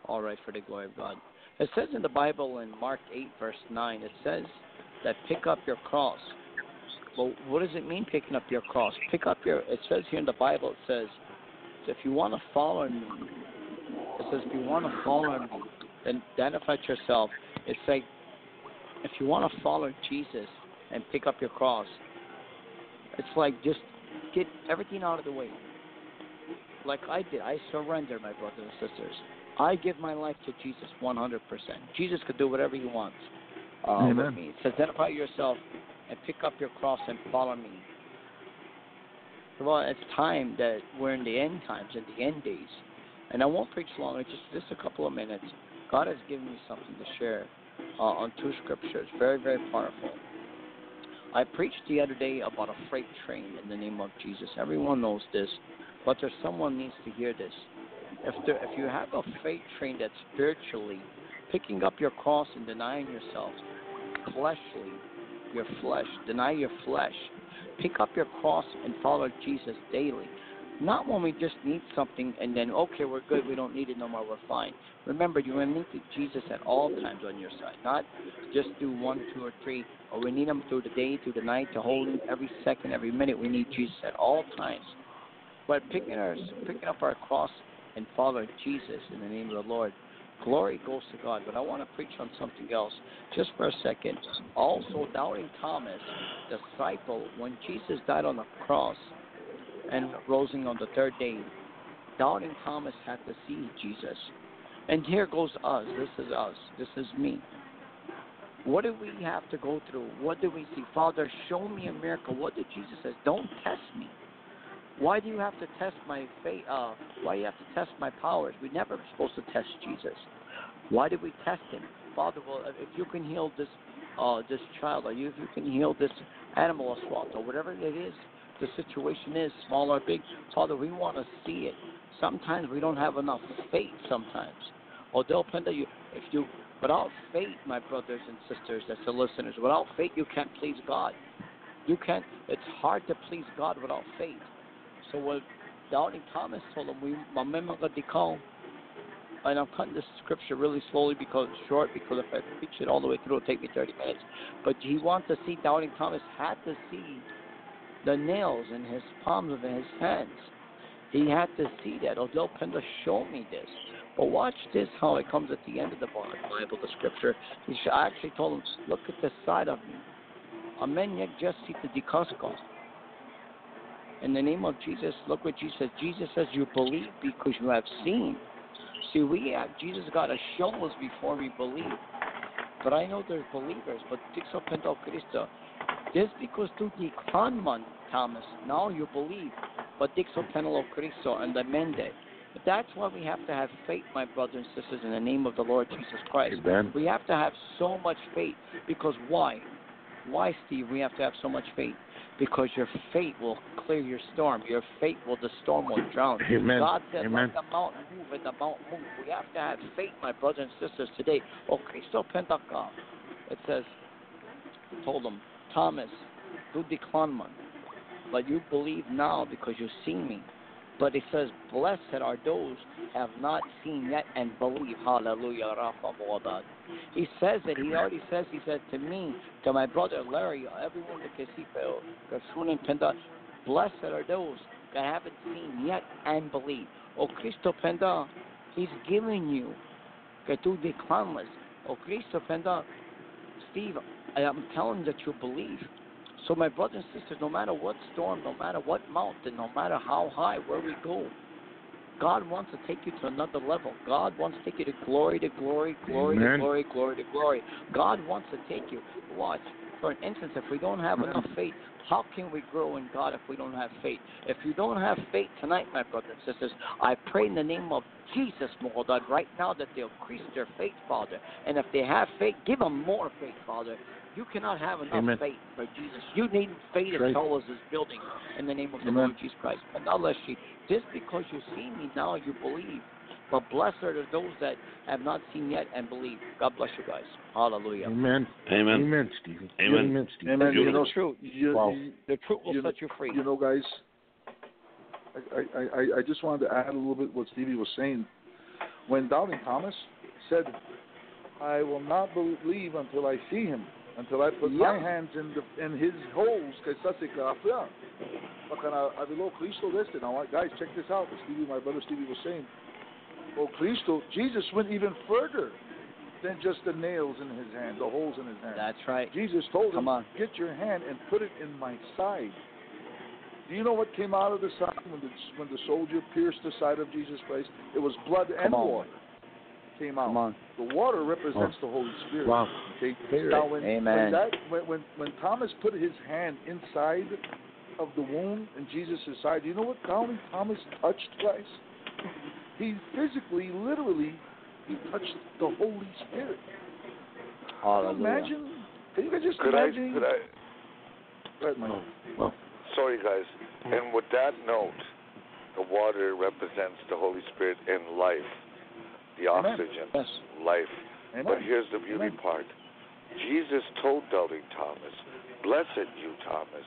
All right, for the glory of God. It says in the Bible in Mark 8, verse 9, it says that pick up your cross. Well, what does it mean, picking up your cross? Pick up your, it says here in the Bible, it says, if you want to follow me, it says, if you want to follow me, then identify yourself. It's like, if you want to follow Jesus and pick up your cross, it's like just get everything out of the way. Like I did, I surrender, my brothers and sisters. I give my life to Jesus 100%. Jesus could do whatever he wants uh, with me. It says, identify yourself and pick up your cross and follow me. Well, it's time that we're in the end times, in the end days. And I won't preach long, it's just, just a couple of minutes. God has given me something to share uh, on two scriptures, very, very powerful. I preached the other day about a freight train in the name of Jesus. Everyone knows this, but there's someone needs to hear this. If there, if you have a freight train that's spiritually picking up your cross and denying yourself, fleshly, your flesh, deny your flesh, pick up your cross and follow Jesus daily. Not when we just need something and then okay, we're good, we don't need it no more, we're fine. Remember, you want to need Jesus at all times on your side, not just do one, two, or three. Or we need him through the day, through the night, to hold him every second, every minute. We need Jesus at all times. But picking our picking up our cross and following Jesus in the name of the Lord, glory goes to God. But I want to preach on something else just for a second. Also, doubting Thomas, disciple, when Jesus died on the cross and rising on the third day, doubting Thomas had to see Jesus. And here goes us. This is us. This is me. What do we have to go through? What do we see? Father, show me a miracle. What did Jesus say? Don't test me. Why do you have to test my faith? Uh, why do you have to test my powers? We never were supposed to test Jesus. Why did we test him? Father, well, if you can heal this uh, this child, or you, if you can heal this animal assault, or whatever it is, the situation is, small or big, Father, we want to see it. Sometimes we don't have enough faith. Sometimes, or they'll you. If you, without faith, my brothers and sisters, that's the listeners, without faith, you can't please God. You can't. It's hard to please God without faith. So what doubting Thomas told him, we. And I'm cutting this scripture really slowly because it's short. Because if I preach it all the way through, it'll take me 30 minutes. But he wants to see. Doubting Thomas had to see the nails in his palms of his hands. He had to see that. Odell Penda showed me this. But watch this, how it comes at the end of the Bible, the scripture. He actually told him, look at the side of me. Amen. Yet just see the dikosko. In the name of Jesus, look what Jesus says. Jesus says, you believe because you have seen. See, we have, Jesus got to show us before we believe. But I know there's believers, but Dixo Cristo, just because tu di man, Thomas, now you believe. But Dixo Penelo Cristo and the Mende. But that's why we have to have faith, my brothers and sisters, in the name of the Lord Jesus Christ. Amen. We have to have so much faith. Because why? Why, Steve, we have to have so much faith? Because your faith will clear your storm. Your faith will, the storm will drown. Amen. God said, Amen. let the mountain move and the mountain move. We have to have faith, my brothers and sisters, today. Oh, Cristo Pentecost. It says, told him, Thomas, du decline man, but you believe now because you see me. But it says, blessed are those have not seen yet and believe. Hallelujah. He says it. He already says, he said to me, to my brother Larry, everyone that can see Penda, blessed are those that haven't seen yet and believe. Oh, Cristo Penda, he's giving you que tú declamas. Oh, Cristo Penda, Steve, I am telling that you believe. So, my brothers and sisters, no matter what storm, no matter what mountain, no matter how high, where we go, God wants to take you to another level. God wants to take you to glory to glory, glory Amen. to glory, glory to glory. God wants to take you. Watch. For an instance, if we don't have enough faith, how can we grow in God if we don't have faith? If you don't have faith tonight, my brothers and sisters, I pray in the name of Jesus, Lord, that right now that they'll increase their faith, Father. And if they have faith, give them more faith, Father. You cannot have enough Amen. faith for Jesus. You need faith Right. as tall as this building in the name of the Lord Jesus Christ. And now, let's see. Just because you see me now, you believe. But blessed are those that have not seen yet and believe. God bless you guys. Hallelujah. Amen. Amen. Amen, Stevie. Amen. Amen, Stevie. Amen. You know, the truth. you, Wow. you, The truth will You know- set you free. you know, guys, I, I, I, I just wanted to add a little bit what Stevie was saying. When Doubting Thomas said, I will not believe until I see him, until I put my hands in the in his holes, que está se cafea. Porque na- aviló Cristo de este. Now, guys, check this out. Stevie, my brother Stevie was saying. Oh, Cristo, Jesus went even further than just the nails in his hand, the holes in his hand. That's right. Jesus told Come him, on. "Get your hand and put it in my side." Do you know what came out of the side when the when the soldier pierced the side of Jesus Christ? It was blood and on. water came out. Come on. The water represents oh. the Holy Spirit. Wow. Okay. Spirit. Now when, Amen. when that when, when when Thomas put his hand inside of the wound in Jesus' side, do you know what Doubting Thomas touched, guys? He physically, literally, he touched the Holy Spirit. Can you Hallelujah. imagine? Can you guys just Could I, imagine? could I, Go ahead, Mike. Oh, well, sorry guys, and with that note, the water represents the Holy Spirit and life, the Amen. oxygen, Yes. life. Amen. But here's the beauty Amen. part. Jesus told doubting Thomas, Blessed you, Thomas,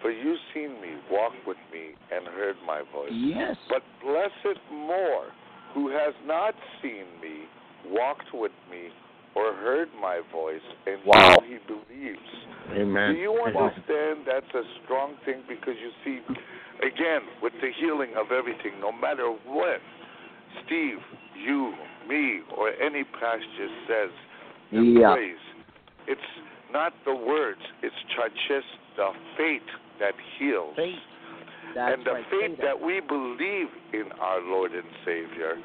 for you've seen me, walked with me, and heard my voice. Yes. But blessed more, who has not seen me, walked with me, or heard my voice, and Wow. he believes. amen. Do you understand that's a strong thing? Because you see, again, with the healing of everything, no matter what Steve, you, me, or any pastor says and Yeah. prays, it's not the words, it's just the faith that heals. Faith. That's and the right. faith that we believe in our Lord and Savior,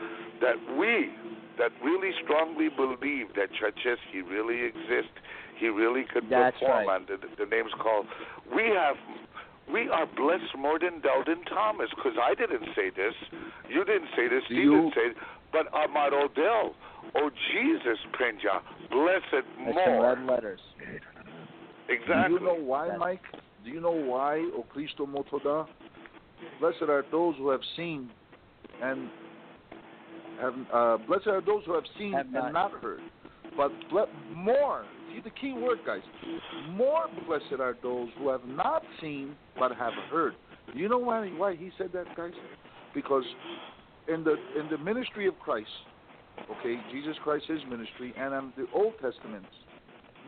that we, that really strongly believe that Chacheski really exists, he really could That's perform right. under the, the name's called. We have, we are blessed more than Delden Thomas, because I didn't say this, you didn't say this, Steve you- didn't say it, but Ahmad Odell, oh Jesus, Prinja, blessed There's some more. red letters. Exactly. Do you know why, Mike? Do you know why, O Cristo Motoda? Blessed are those who have seen and have uh, blessed are those who have seen Have and not. not heard. But ble- more, see the key word, guys. More blessed are those who have not seen but have heard. Do you know why why he said that, guys? Because in the in the ministry of Christ, okay, Jesus Christ, his ministry, and in the Old Testament,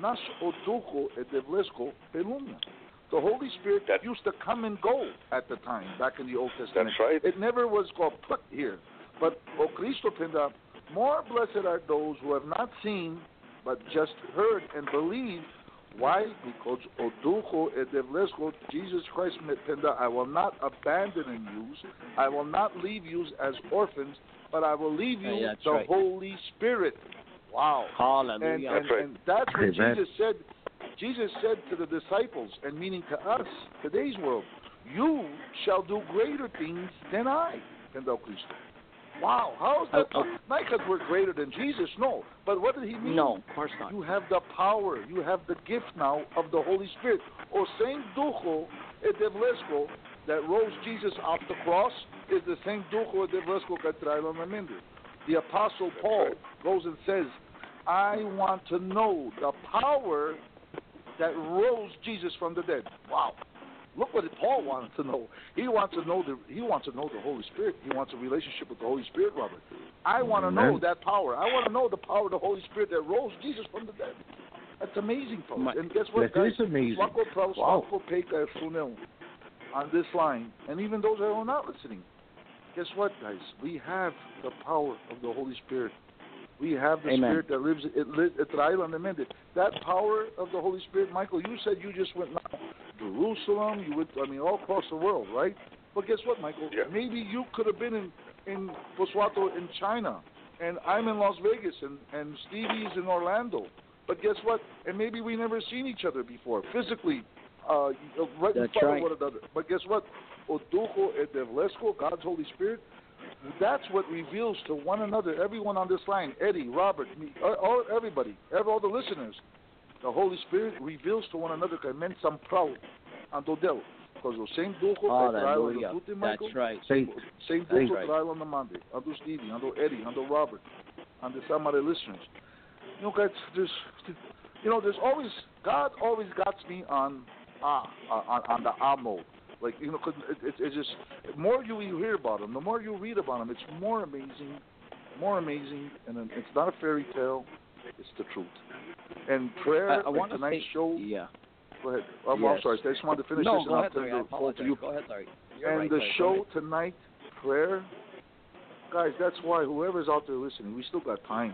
nas o ducho devlesko pelumna. The Holy Spirit That- used to come and go at the time, back in the Old Testament. That's right. It never was called put here. But O Cristo Pinda, more blessed are those who have not seen, but just heard and believe. Why? Because O ducho e devlesko, Jesus Christ Pinda, I will not abandon you. I will not leave you as orphans, but I will leave you Yeah, the right. Holy Spirit. Wow. Hallelujah. and, That's and that's what Amen. Jesus said. Jesus said to the disciples, and meaning to us, today's world, you shall do greater things than I, than thou Christ. Wow, how is that? Oh, oh. Not because we're greater than Jesus, no. But what did he mean? No, of course not. You have the power, you have the gift now of the Holy Spirit. O same ducho e devlesko that rose Jesus off the cross is the same ducho e devlesko que trae la mente. The Apostle Paul goes and says, I want to know the power that rose Jesus from the dead. Wow. Look what Paul wanted to know. He wants to know the he wants to know the Holy Spirit. He wants a relationship with the Holy Spirit, Robert. I want to know that power. I want to know the power of the Holy Spirit that rose Jesus from the dead. That's amazing, folks. My- and guess what, That guys? is amazing. Wow. Swako Peka Funel on this line, and even those that are not listening. Guess what, guys? We have the power of the Holy Spirit. We have the Amen. Spirit that lives it lives it trae la mente. That power of the Holy Spirit, Michael, you said you just went now. Jerusalem. You went, I mean, all across the world, right? But guess what, Michael? Yeah. Maybe you could have been in in Posuato in China, and I'm in Las Vegas, and and Stevie's in Orlando. But guess what? And maybe we never seen each other before physically, uh, right in front right. of one another. But guess what? O Dujo e Devlesco, God's Holy Spirit, that's what reveals to one another, everyone on this line, Eddie, Robert, me, all, all everybody, all the listeners. The Holy Spirit reveals to one another que men são proud ando dele. Because o same dujo que trae on Hallelujah. the tute, Michael, That's right. Saint, same That's dujo right. trae on the Monday, ando Stevie, ando Eddie, ando Robert, and the some other listeners. You know, guys, there's, you know, there's always God always got me on ah on, on the ah mode. Like you know, 'cause it, it, it's just the more you hear about him, the more you read about him, it's more amazing, more amazing, and it's not a fairy tale, it's the truth. And prayer, I, I want to tonight's say, show. yeah. Go ahead. Oh, I'm, Yes. I'm sorry. I just wanted to finish no, this. go and ahead, I'll turn I it apologize. to you. Go ahead, Larry. You're and right, the Larry. Show tonight, prayer, guys. That's why whoever's out there listening, we still got time.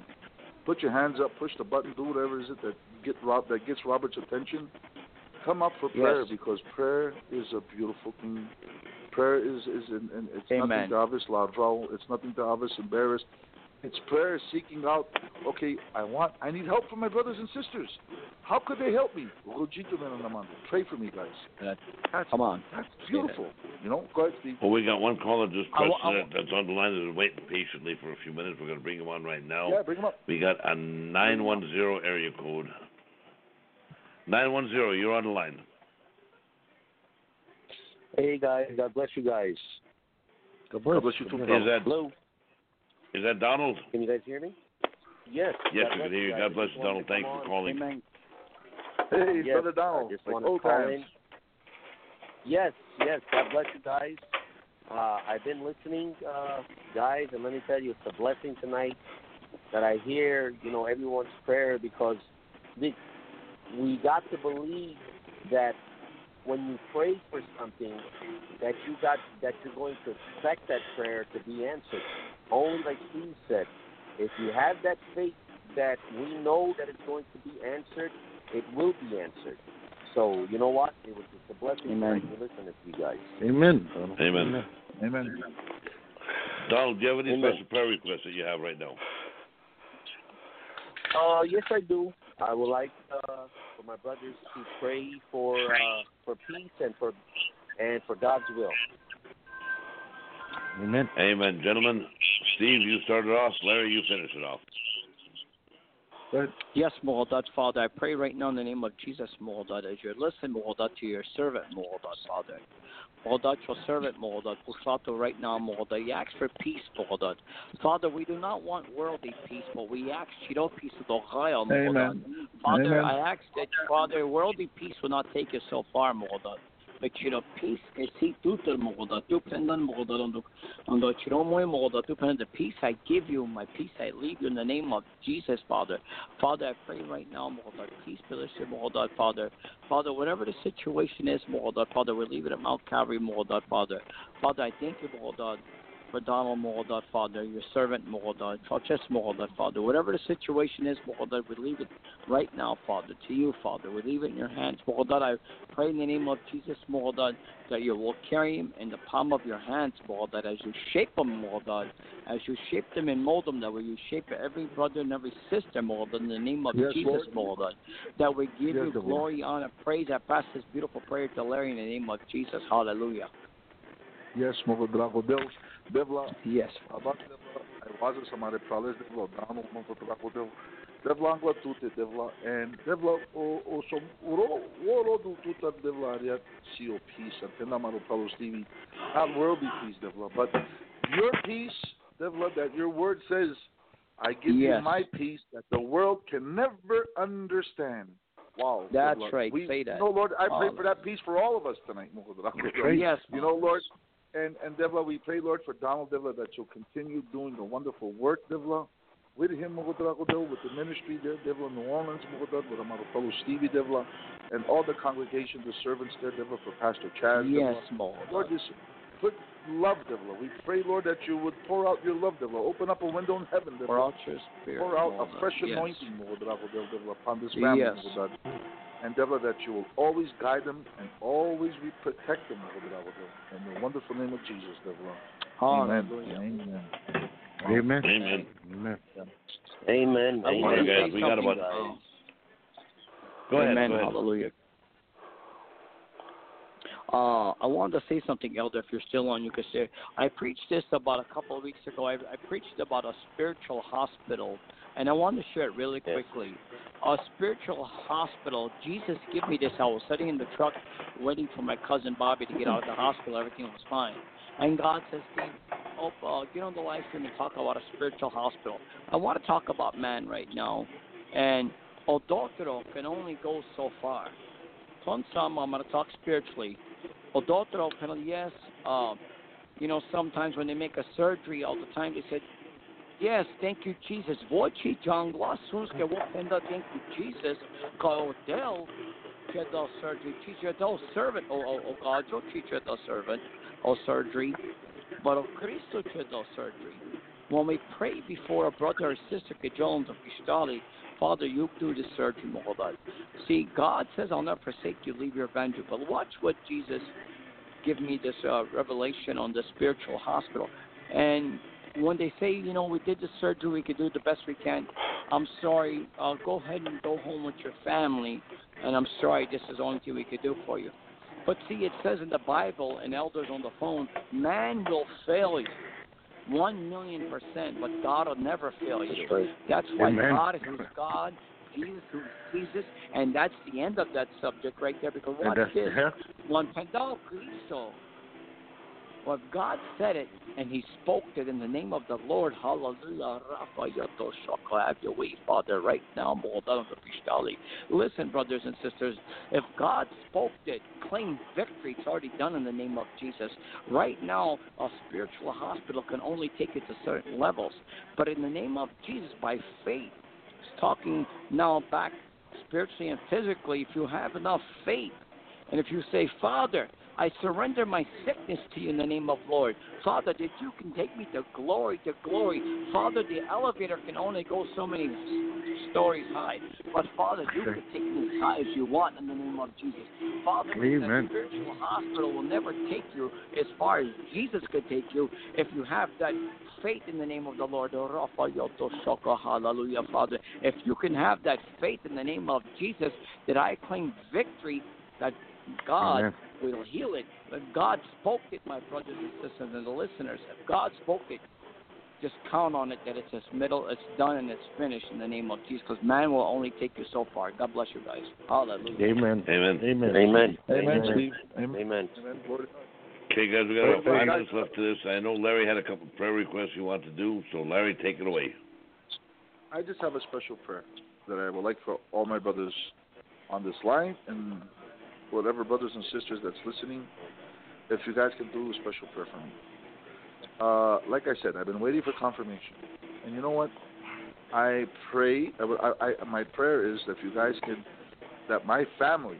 Put your hands up, push the button, do whatever is it that get Rob that gets Robert's attention. Come up for prayer Yes. because prayer is a beautiful thing. Prayer is is and, and it's Amen. nothing to obvious ladral. It's nothing to obvious embarrassed. It's prayer seeking out. Okay, I want, I need help from my brothers and sisters. How could they help me? Pray for me, guys. That- That's, Come on. that's beautiful. You know, go ahead, Steve. Well, we got one caller just I wa- I wa- that's on the line that's waiting patiently for a few minutes. We're going to bring him on right now. Yeah, bring him up. We got a 910 area code. 910, you're on the line. Hey guys, God bless you guys. God bless you too. Is that Hello, is that Donald? can you guys hear me? Yes. Yes, God we can hear you. God bless you, Donald. to Thanks for calling. Amen. Hey, Yes, brother Donald. I just like old to call times. in. Yes, yes. God bless you guys. Uh, I've been listening, uh, guys, and let me tell you, it's a blessing tonight that I hear, you know, everyone's prayer because this, we got to believe that when you pray for something, that you got that you're going to expect that prayer to be answered. Only like he said, if you have that faith that we know that it's going to be answered, it will be answered. So you know what? It was just a blessing Amen. to listen to you guys. Amen. Donald. Amen. Amen. Donald, do you have any Amen. special prayer requests that you have right now? Uh, yes, I do. I would like uh, for my brothers to pray for uh, for peace and for and for God's will. Amen. Amen. Gentlemen, Steve, you started off. Larry, you finish it off. Yes, Moradot, Father, I pray right now in the name of Jesus, Moradot, as you listen, Moradot, to your servant, Moradot, Father. Moradot, your servant, Moradot, Pusato, right now, Moradot, you ask for peace, Moradot. Father, we do not want worldly peace, but we ask, Chiro, peace of the Moradot. Amen. Father, Amen. I ask that, Father, worldly peace will not take you so far, Moradot. But Chiro, peace, que si the, peace I give you, my peace I leave you in the name of Jesus, Father. Father, I pray right now, Lord, peace listed, Lord, Father. Father, whatever the situation is, Lord, Father, we leave it at Mount Calvary, Lord, Father. Father, I thank you, Lord, for Donald, Lord, Father, your servant, Lord, us, Father. Whatever the situation is, Lord, we leave it right now, Father, to you, Father. We leave it in your hands, Lord. I pray in the name of Jesus, Lord, that you will carry him in the palm of your hands, Lord, as you shape him, Lord, as you shape them and mold them, that way you shape every brother and every sister, Lord, in the name of Yes, Jesus, Lord, that we give Yes, you Lord. glory, honor, praise. I pass this beautiful prayer to Larry in the name of Jesus. Hallelujah. Yes, mogo drago Deus. Devla, Yes. abat devla, I was sa mare prales devla, dano mogo drago Deus. Devla angla tute devla, and devla o o som uro uro du tuta devla ariat sio peace, antena maro pralo Stevie. Not worldly peace, devla, but your peace, devla, that your word says, I give you my peace that the world can never understand. Wow. That's right. We, Say that. You know, Lord, I pray Oh, for that peace for all of us tonight, mogo drago Deus. Right. Yes. You know, Lord, and and Devla, we pray, Lord, for Donald Devla that you'll continue doing the wonderful work, Devla, with him, with the ministry there, Devla, New Orleans, with our fellow Stevie Devla, and all the congregation, the servants there, Devla, for Pastor Chaz. Yes, Lord. Lord, just put love, Devla. We pray, Lord, that you would pour out your love, Devla. Open up a window in heaven, Devla. Pour out your spirit. Pour out Lord. a fresh yes. anointing, Mugudragodo, Devla, upon this family, Yes. Mugudad. And Devla, that you will always guide them and always be protect them, in the wonderful name of Jesus, Devla. Amen. Amen. Amen. Amen. Amen. Amen. I want Amen. to guys, say we got something, about- Go ahead. Amen. Go ahead. Hallelujah. Uh, I wanted to say something, Elder. If you're still on, you can say. I preached this about a couple of weeks ago. I, I preached about a spiritual hospital, and I want to share it really quickly. A spiritual hospital. Jesus give me this. I was sitting in the truck, waiting for my cousin Bobby to get out of the hospital. Everything was fine, and God says, "Steve, oh, uh, get on the live stream and talk about a spiritual hospital." I want to talk about man right now, and El Doctor can only go so far. From some, I'm going to talk spiritually. El Doctor can, yes, um, you know, sometimes when they make a surgery, all the time they said, yes, thank you, Jesus. Voci vou tenda, thank you, Jesus. Kao del, que do surgery, teacher do servant, o, o, o God, o teacher do servant, o surgery, but o Cristo do surgery. When we pray before a brother or sister, que John to Pistali, Father, you do the surgery, Mohodat. See, God says, I'll never forsake you, leave your avenger. But watch what Jesus give me this uh, revelation on the spiritual hospital. And when they say, you know, we did the surgery, we could do the best we can. I'm sorry. Uh, go ahead and go home with your family. And I'm sorry, this is the only thing we could do for you. But see, it says in the Bible, and elders on the phone, man will fail you. One million percent, but God will never fail you. That's right. That's why Amen. God is God, Jesus who's Jesus, and that's the end of that subject right there. Because watch that's this. yeah. Pendal Cristo, well, God said it, and He spoke it in the name of the Lord. Hallelujah. Have your way, Father, right now. Listen, brothers and sisters, if God spoke it, claim victory. It's already done in the name of Jesus. Right now, a spiritual hospital can only take it to certain levels. But in the name of Jesus, by faith, talking now back spiritually and physically, if you have enough faith, and if you say, Father, I surrender my sickness to you in the name of Lord. Father, that you can take me to glory to glory. Father, the elevator can only go so many stories high. But Father, you can take me as high as you want in the name of Jesus. Father, Amen. the spiritual hospital will never take you as far as Jesus could take you if you have that faith in the name of the Lord. Hallelujah, Father. If you can have that faith in the name of Jesus, that I claim victory, that God Amen. will heal it. If God spoke it, my brothers and sisters and the listeners, if God spoke it, just count on it that it's its middle, it's done, and it's finished in the name of Jesus. Because man will only take you so far. God bless you guys. Hallelujah. Amen. Amen. Amen. Amen. Amen, Steve. Amen. Amen. Glory. Okay, guys, we got about five minutes left to this. I know Larry had a couple prayer requests he wanted to do, so Larry, take it away. I just have a special prayer that I would like for all my brothers on this line and whatever brothers and sisters that's listening, if you guys can do a special prayer for me. Uh, like I said, I've been waiting for confirmation, and you know what? I pray. I, I, my prayer is that if you guys can, that my family,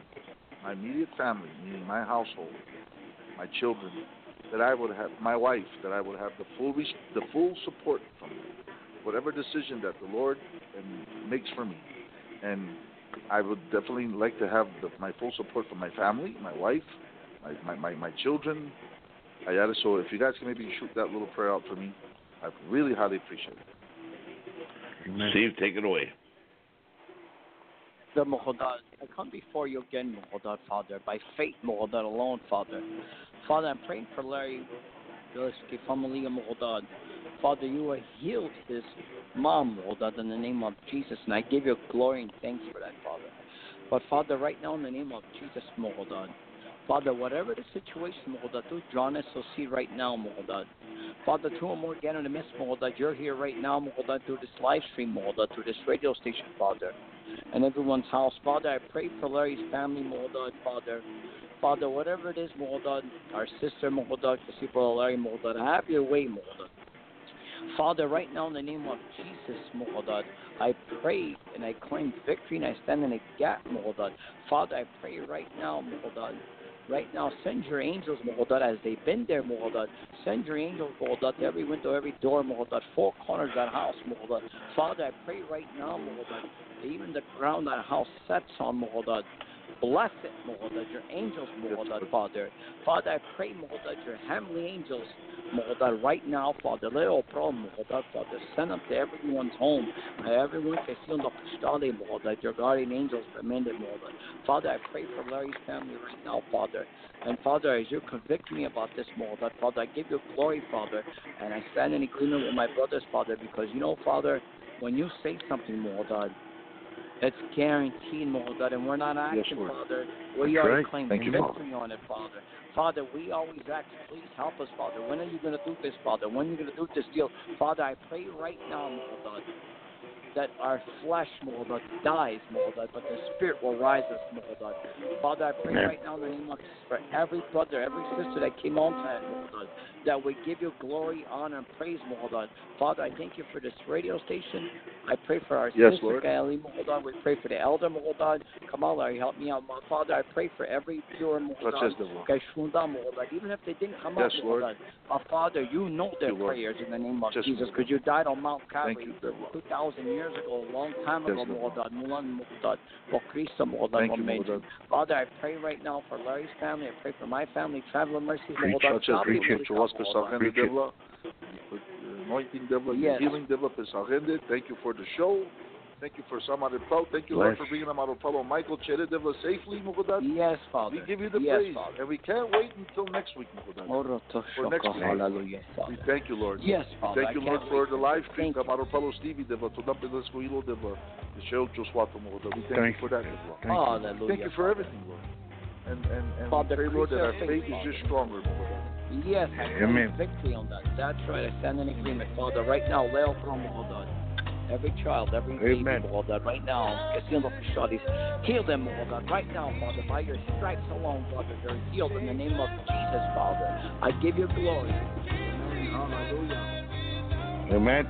my immediate family, meaning my household, my children, that I would have my wife, that I would have the full res- the full support from whatever decision that the Lord um, makes for me. And I would definitely like to have the, my full support from my family, my wife, my, my, my, my children. I gotta, so if you guys can maybe shoot that little prayer out for me, I'd really highly appreciate it. Amen. Steve, take it away. The Mohodad, I come before you again, Mohodad, Father, by faith, Mohodad alone, Father. Father, I'm praying for Larry Father, you have healed his mom, Mohodad, in the name of Jesus, and I give you glory and thanks for that, Father. But Father, right now in the name of Jesus, Mohodad, Father, whatever the situation, do drawn us to see right now, Mohodad. Father, more again in the midst, Mohodad, you're here right now, Mohodad, through this live stream, Mohodad, through this radio station, Father and everyone's house. Father, I pray for Larry's family, Moldad, Father. Father, whatever it is, Moldad, our sister, Moldad, Kasipo, Larry, Moldad, have your way, Moldad. Father, right now in the name of Jesus, Moldad, I pray and I claim victory and I stand in a gap, Moldad. Father, I pray right now, Moldad. Right now, send your angels, Moldad, as they've been there, Moldad. Send your angels, Moldad, to every window, every door, Moldad, four corners of that house, Moldad. Father, I pray right now, Moldad, even the ground that house sets on, Moldad. Bless it, Mohdad, your angels, Mohdad, Father. Father, I pray, Mohdad, your heavenly angels, Mohdad, right now, Father. Little problem, Mohdad, Father. Send them to everyone's home. Everyone can feel the Pashtali, Mohdad, your guardian angels, commanded, Mohdad. Father, I pray for Larry's family right now, Father. And Father, as you convict me about this, Mohdad, Father, I give you glory, Father. And I stand in agreement with my brothers, Father, because you know, Father, when you say something, Mohdad, it's guaranteed, Mohdad, and we're not acting, Lord. Father. We That's already right. claim Thank you, victory on it, Father. Father, we always ask, please help us, Father. When are you going to do this, Father? When are you going to do this deal? Father, I pray right now, Mohdad, that our flesh, Mohdad, dies, Mohdad, but the spirit will rise us, Mohdad. Father, I pray Amen. right now in the name of Jesus for every brother, every sister that came on tonight, Mohdad, that we give you glory, honor, and praise, Mohdad. Father, I thank you for this radio station. I pray for our Yes, sister. Gaeli, Mohdad. We pray for the elder, Mohdad. Kamal, Larry, help me out. My Father, I pray for every pure, Touch Mohdad. us, devla. Kashfunda, Mohdad. Even if they didn't come Yes. Mohdad. Uh, Father, you know their you, prayers in the name of Yes, Jesus because you died on Mount Calvary 2,000 years ago, a long time ago, Lord. Mohdad. Mulan Mohdad. For Cristo, Mohdad. Thank you, Father, I pray right now for Larry's family. I pray for my family. Traveler mercies, Preach Mohdad. Touch us, Traveling preach it mercies, to us, Mohdad. Pesachende, Preach it. devla. Anointing, devla. Yes. Healing, devla, Pesachende. Thank you for the show. Thank you for Samar Pau. Thank you, Lord, for bringing them out of Paulo Michael Chere, devla, safely, Mogodad. Yes, Father. We give you the yes, praise, Father. and we can't wait until next week, Mogodad. Oro For next week. Hallelujah, We thank you, Lord. Yes, Father. Thank you, Lord, for the live uh, stream. Thank you. Kamaro Paulo Stevie, devla, to dump in this Wilo, devla. The show just what, Mogodad. We thank, Thank you for that, devla. Thank you. Hallelujah. Thank you for everything, Lord. And and and Father, we pray, Lord, that our increase faith faith, is just stronger, Mogodad. Yes, I Amen. victory on that. That's right. I stand in agreement, Father. Right now, Leo Promo, hold on. Every child, every Amen. baby, hold on. Right now, Casino Studies. Heal them, hold on. Right now, Father. By your stripes alone, Father, they're healed in the name of Jesus, Father. I give you glory. Hallelujah. Amen.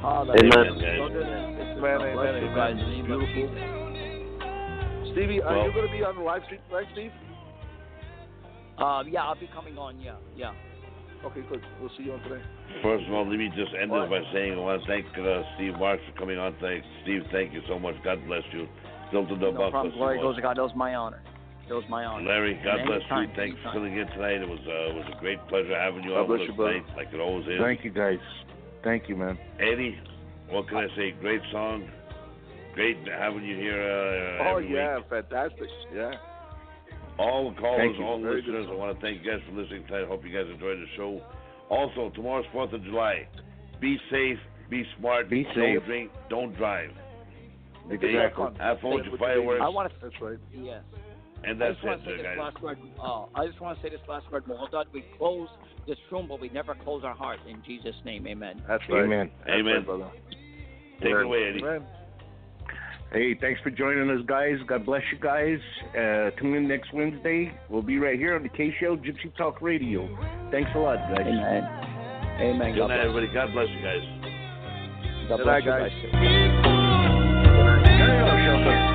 Hallelujah. Amen, guys. Brother and sister, Amen, God amen, bless you amen. guys in the name of Beautiful. Jesus. Stevie, are Well- you going to be on the live stream tonight, Steve? Um, yeah, I'll be coming on. Yeah, yeah. Okay, good. We'll see you on today. First of all, let me just end What? this by saying I want to thank uh, Steve Marks for coming on Thanks, Steve, thank you so much. God bless you. Still to the No problem. Glory goes to God. That was my honor. It was my honor. Larry, God And bless you. anytime, Thanks for anytime. filling in tonight. It was uh, it was a great pleasure having you God on with bless us you, brother. tonight, like it always is. Thank you, guys. Thank you, man. Eddie, what can I say? Great song. Great having you here. Uh, Oh, yeah, week. fantastic. Yeah. All the callers, all the listeners, I want to thank you guys for listening tonight. Hope you guys enjoyed the show. Also, tomorrow's Fourth of July. Be safe. Be smart. Be safe. Don't drink. Don't drive. Exactly. Have fun with your fireworks. I want to. That's right. Yes. And I that's just it, to say this guys. last word. Uh, I just want to say this last word. Mohammad, we close this room, but we never close our heart. In Jesus' name, amen. That's right. Amen. That's Amen. right, brother. Take it away, Eddie. Amen. Hey, thanks for joining us, guys. God bless you guys. Uh, tune in next Wednesday. We'll be right here on the Kshell, Gypsy Talk Radio. Thanks a lot, guys. Amen. Amen. Good God night, bless. everybody. God bless you guys. God Good bless night, you guys. guys.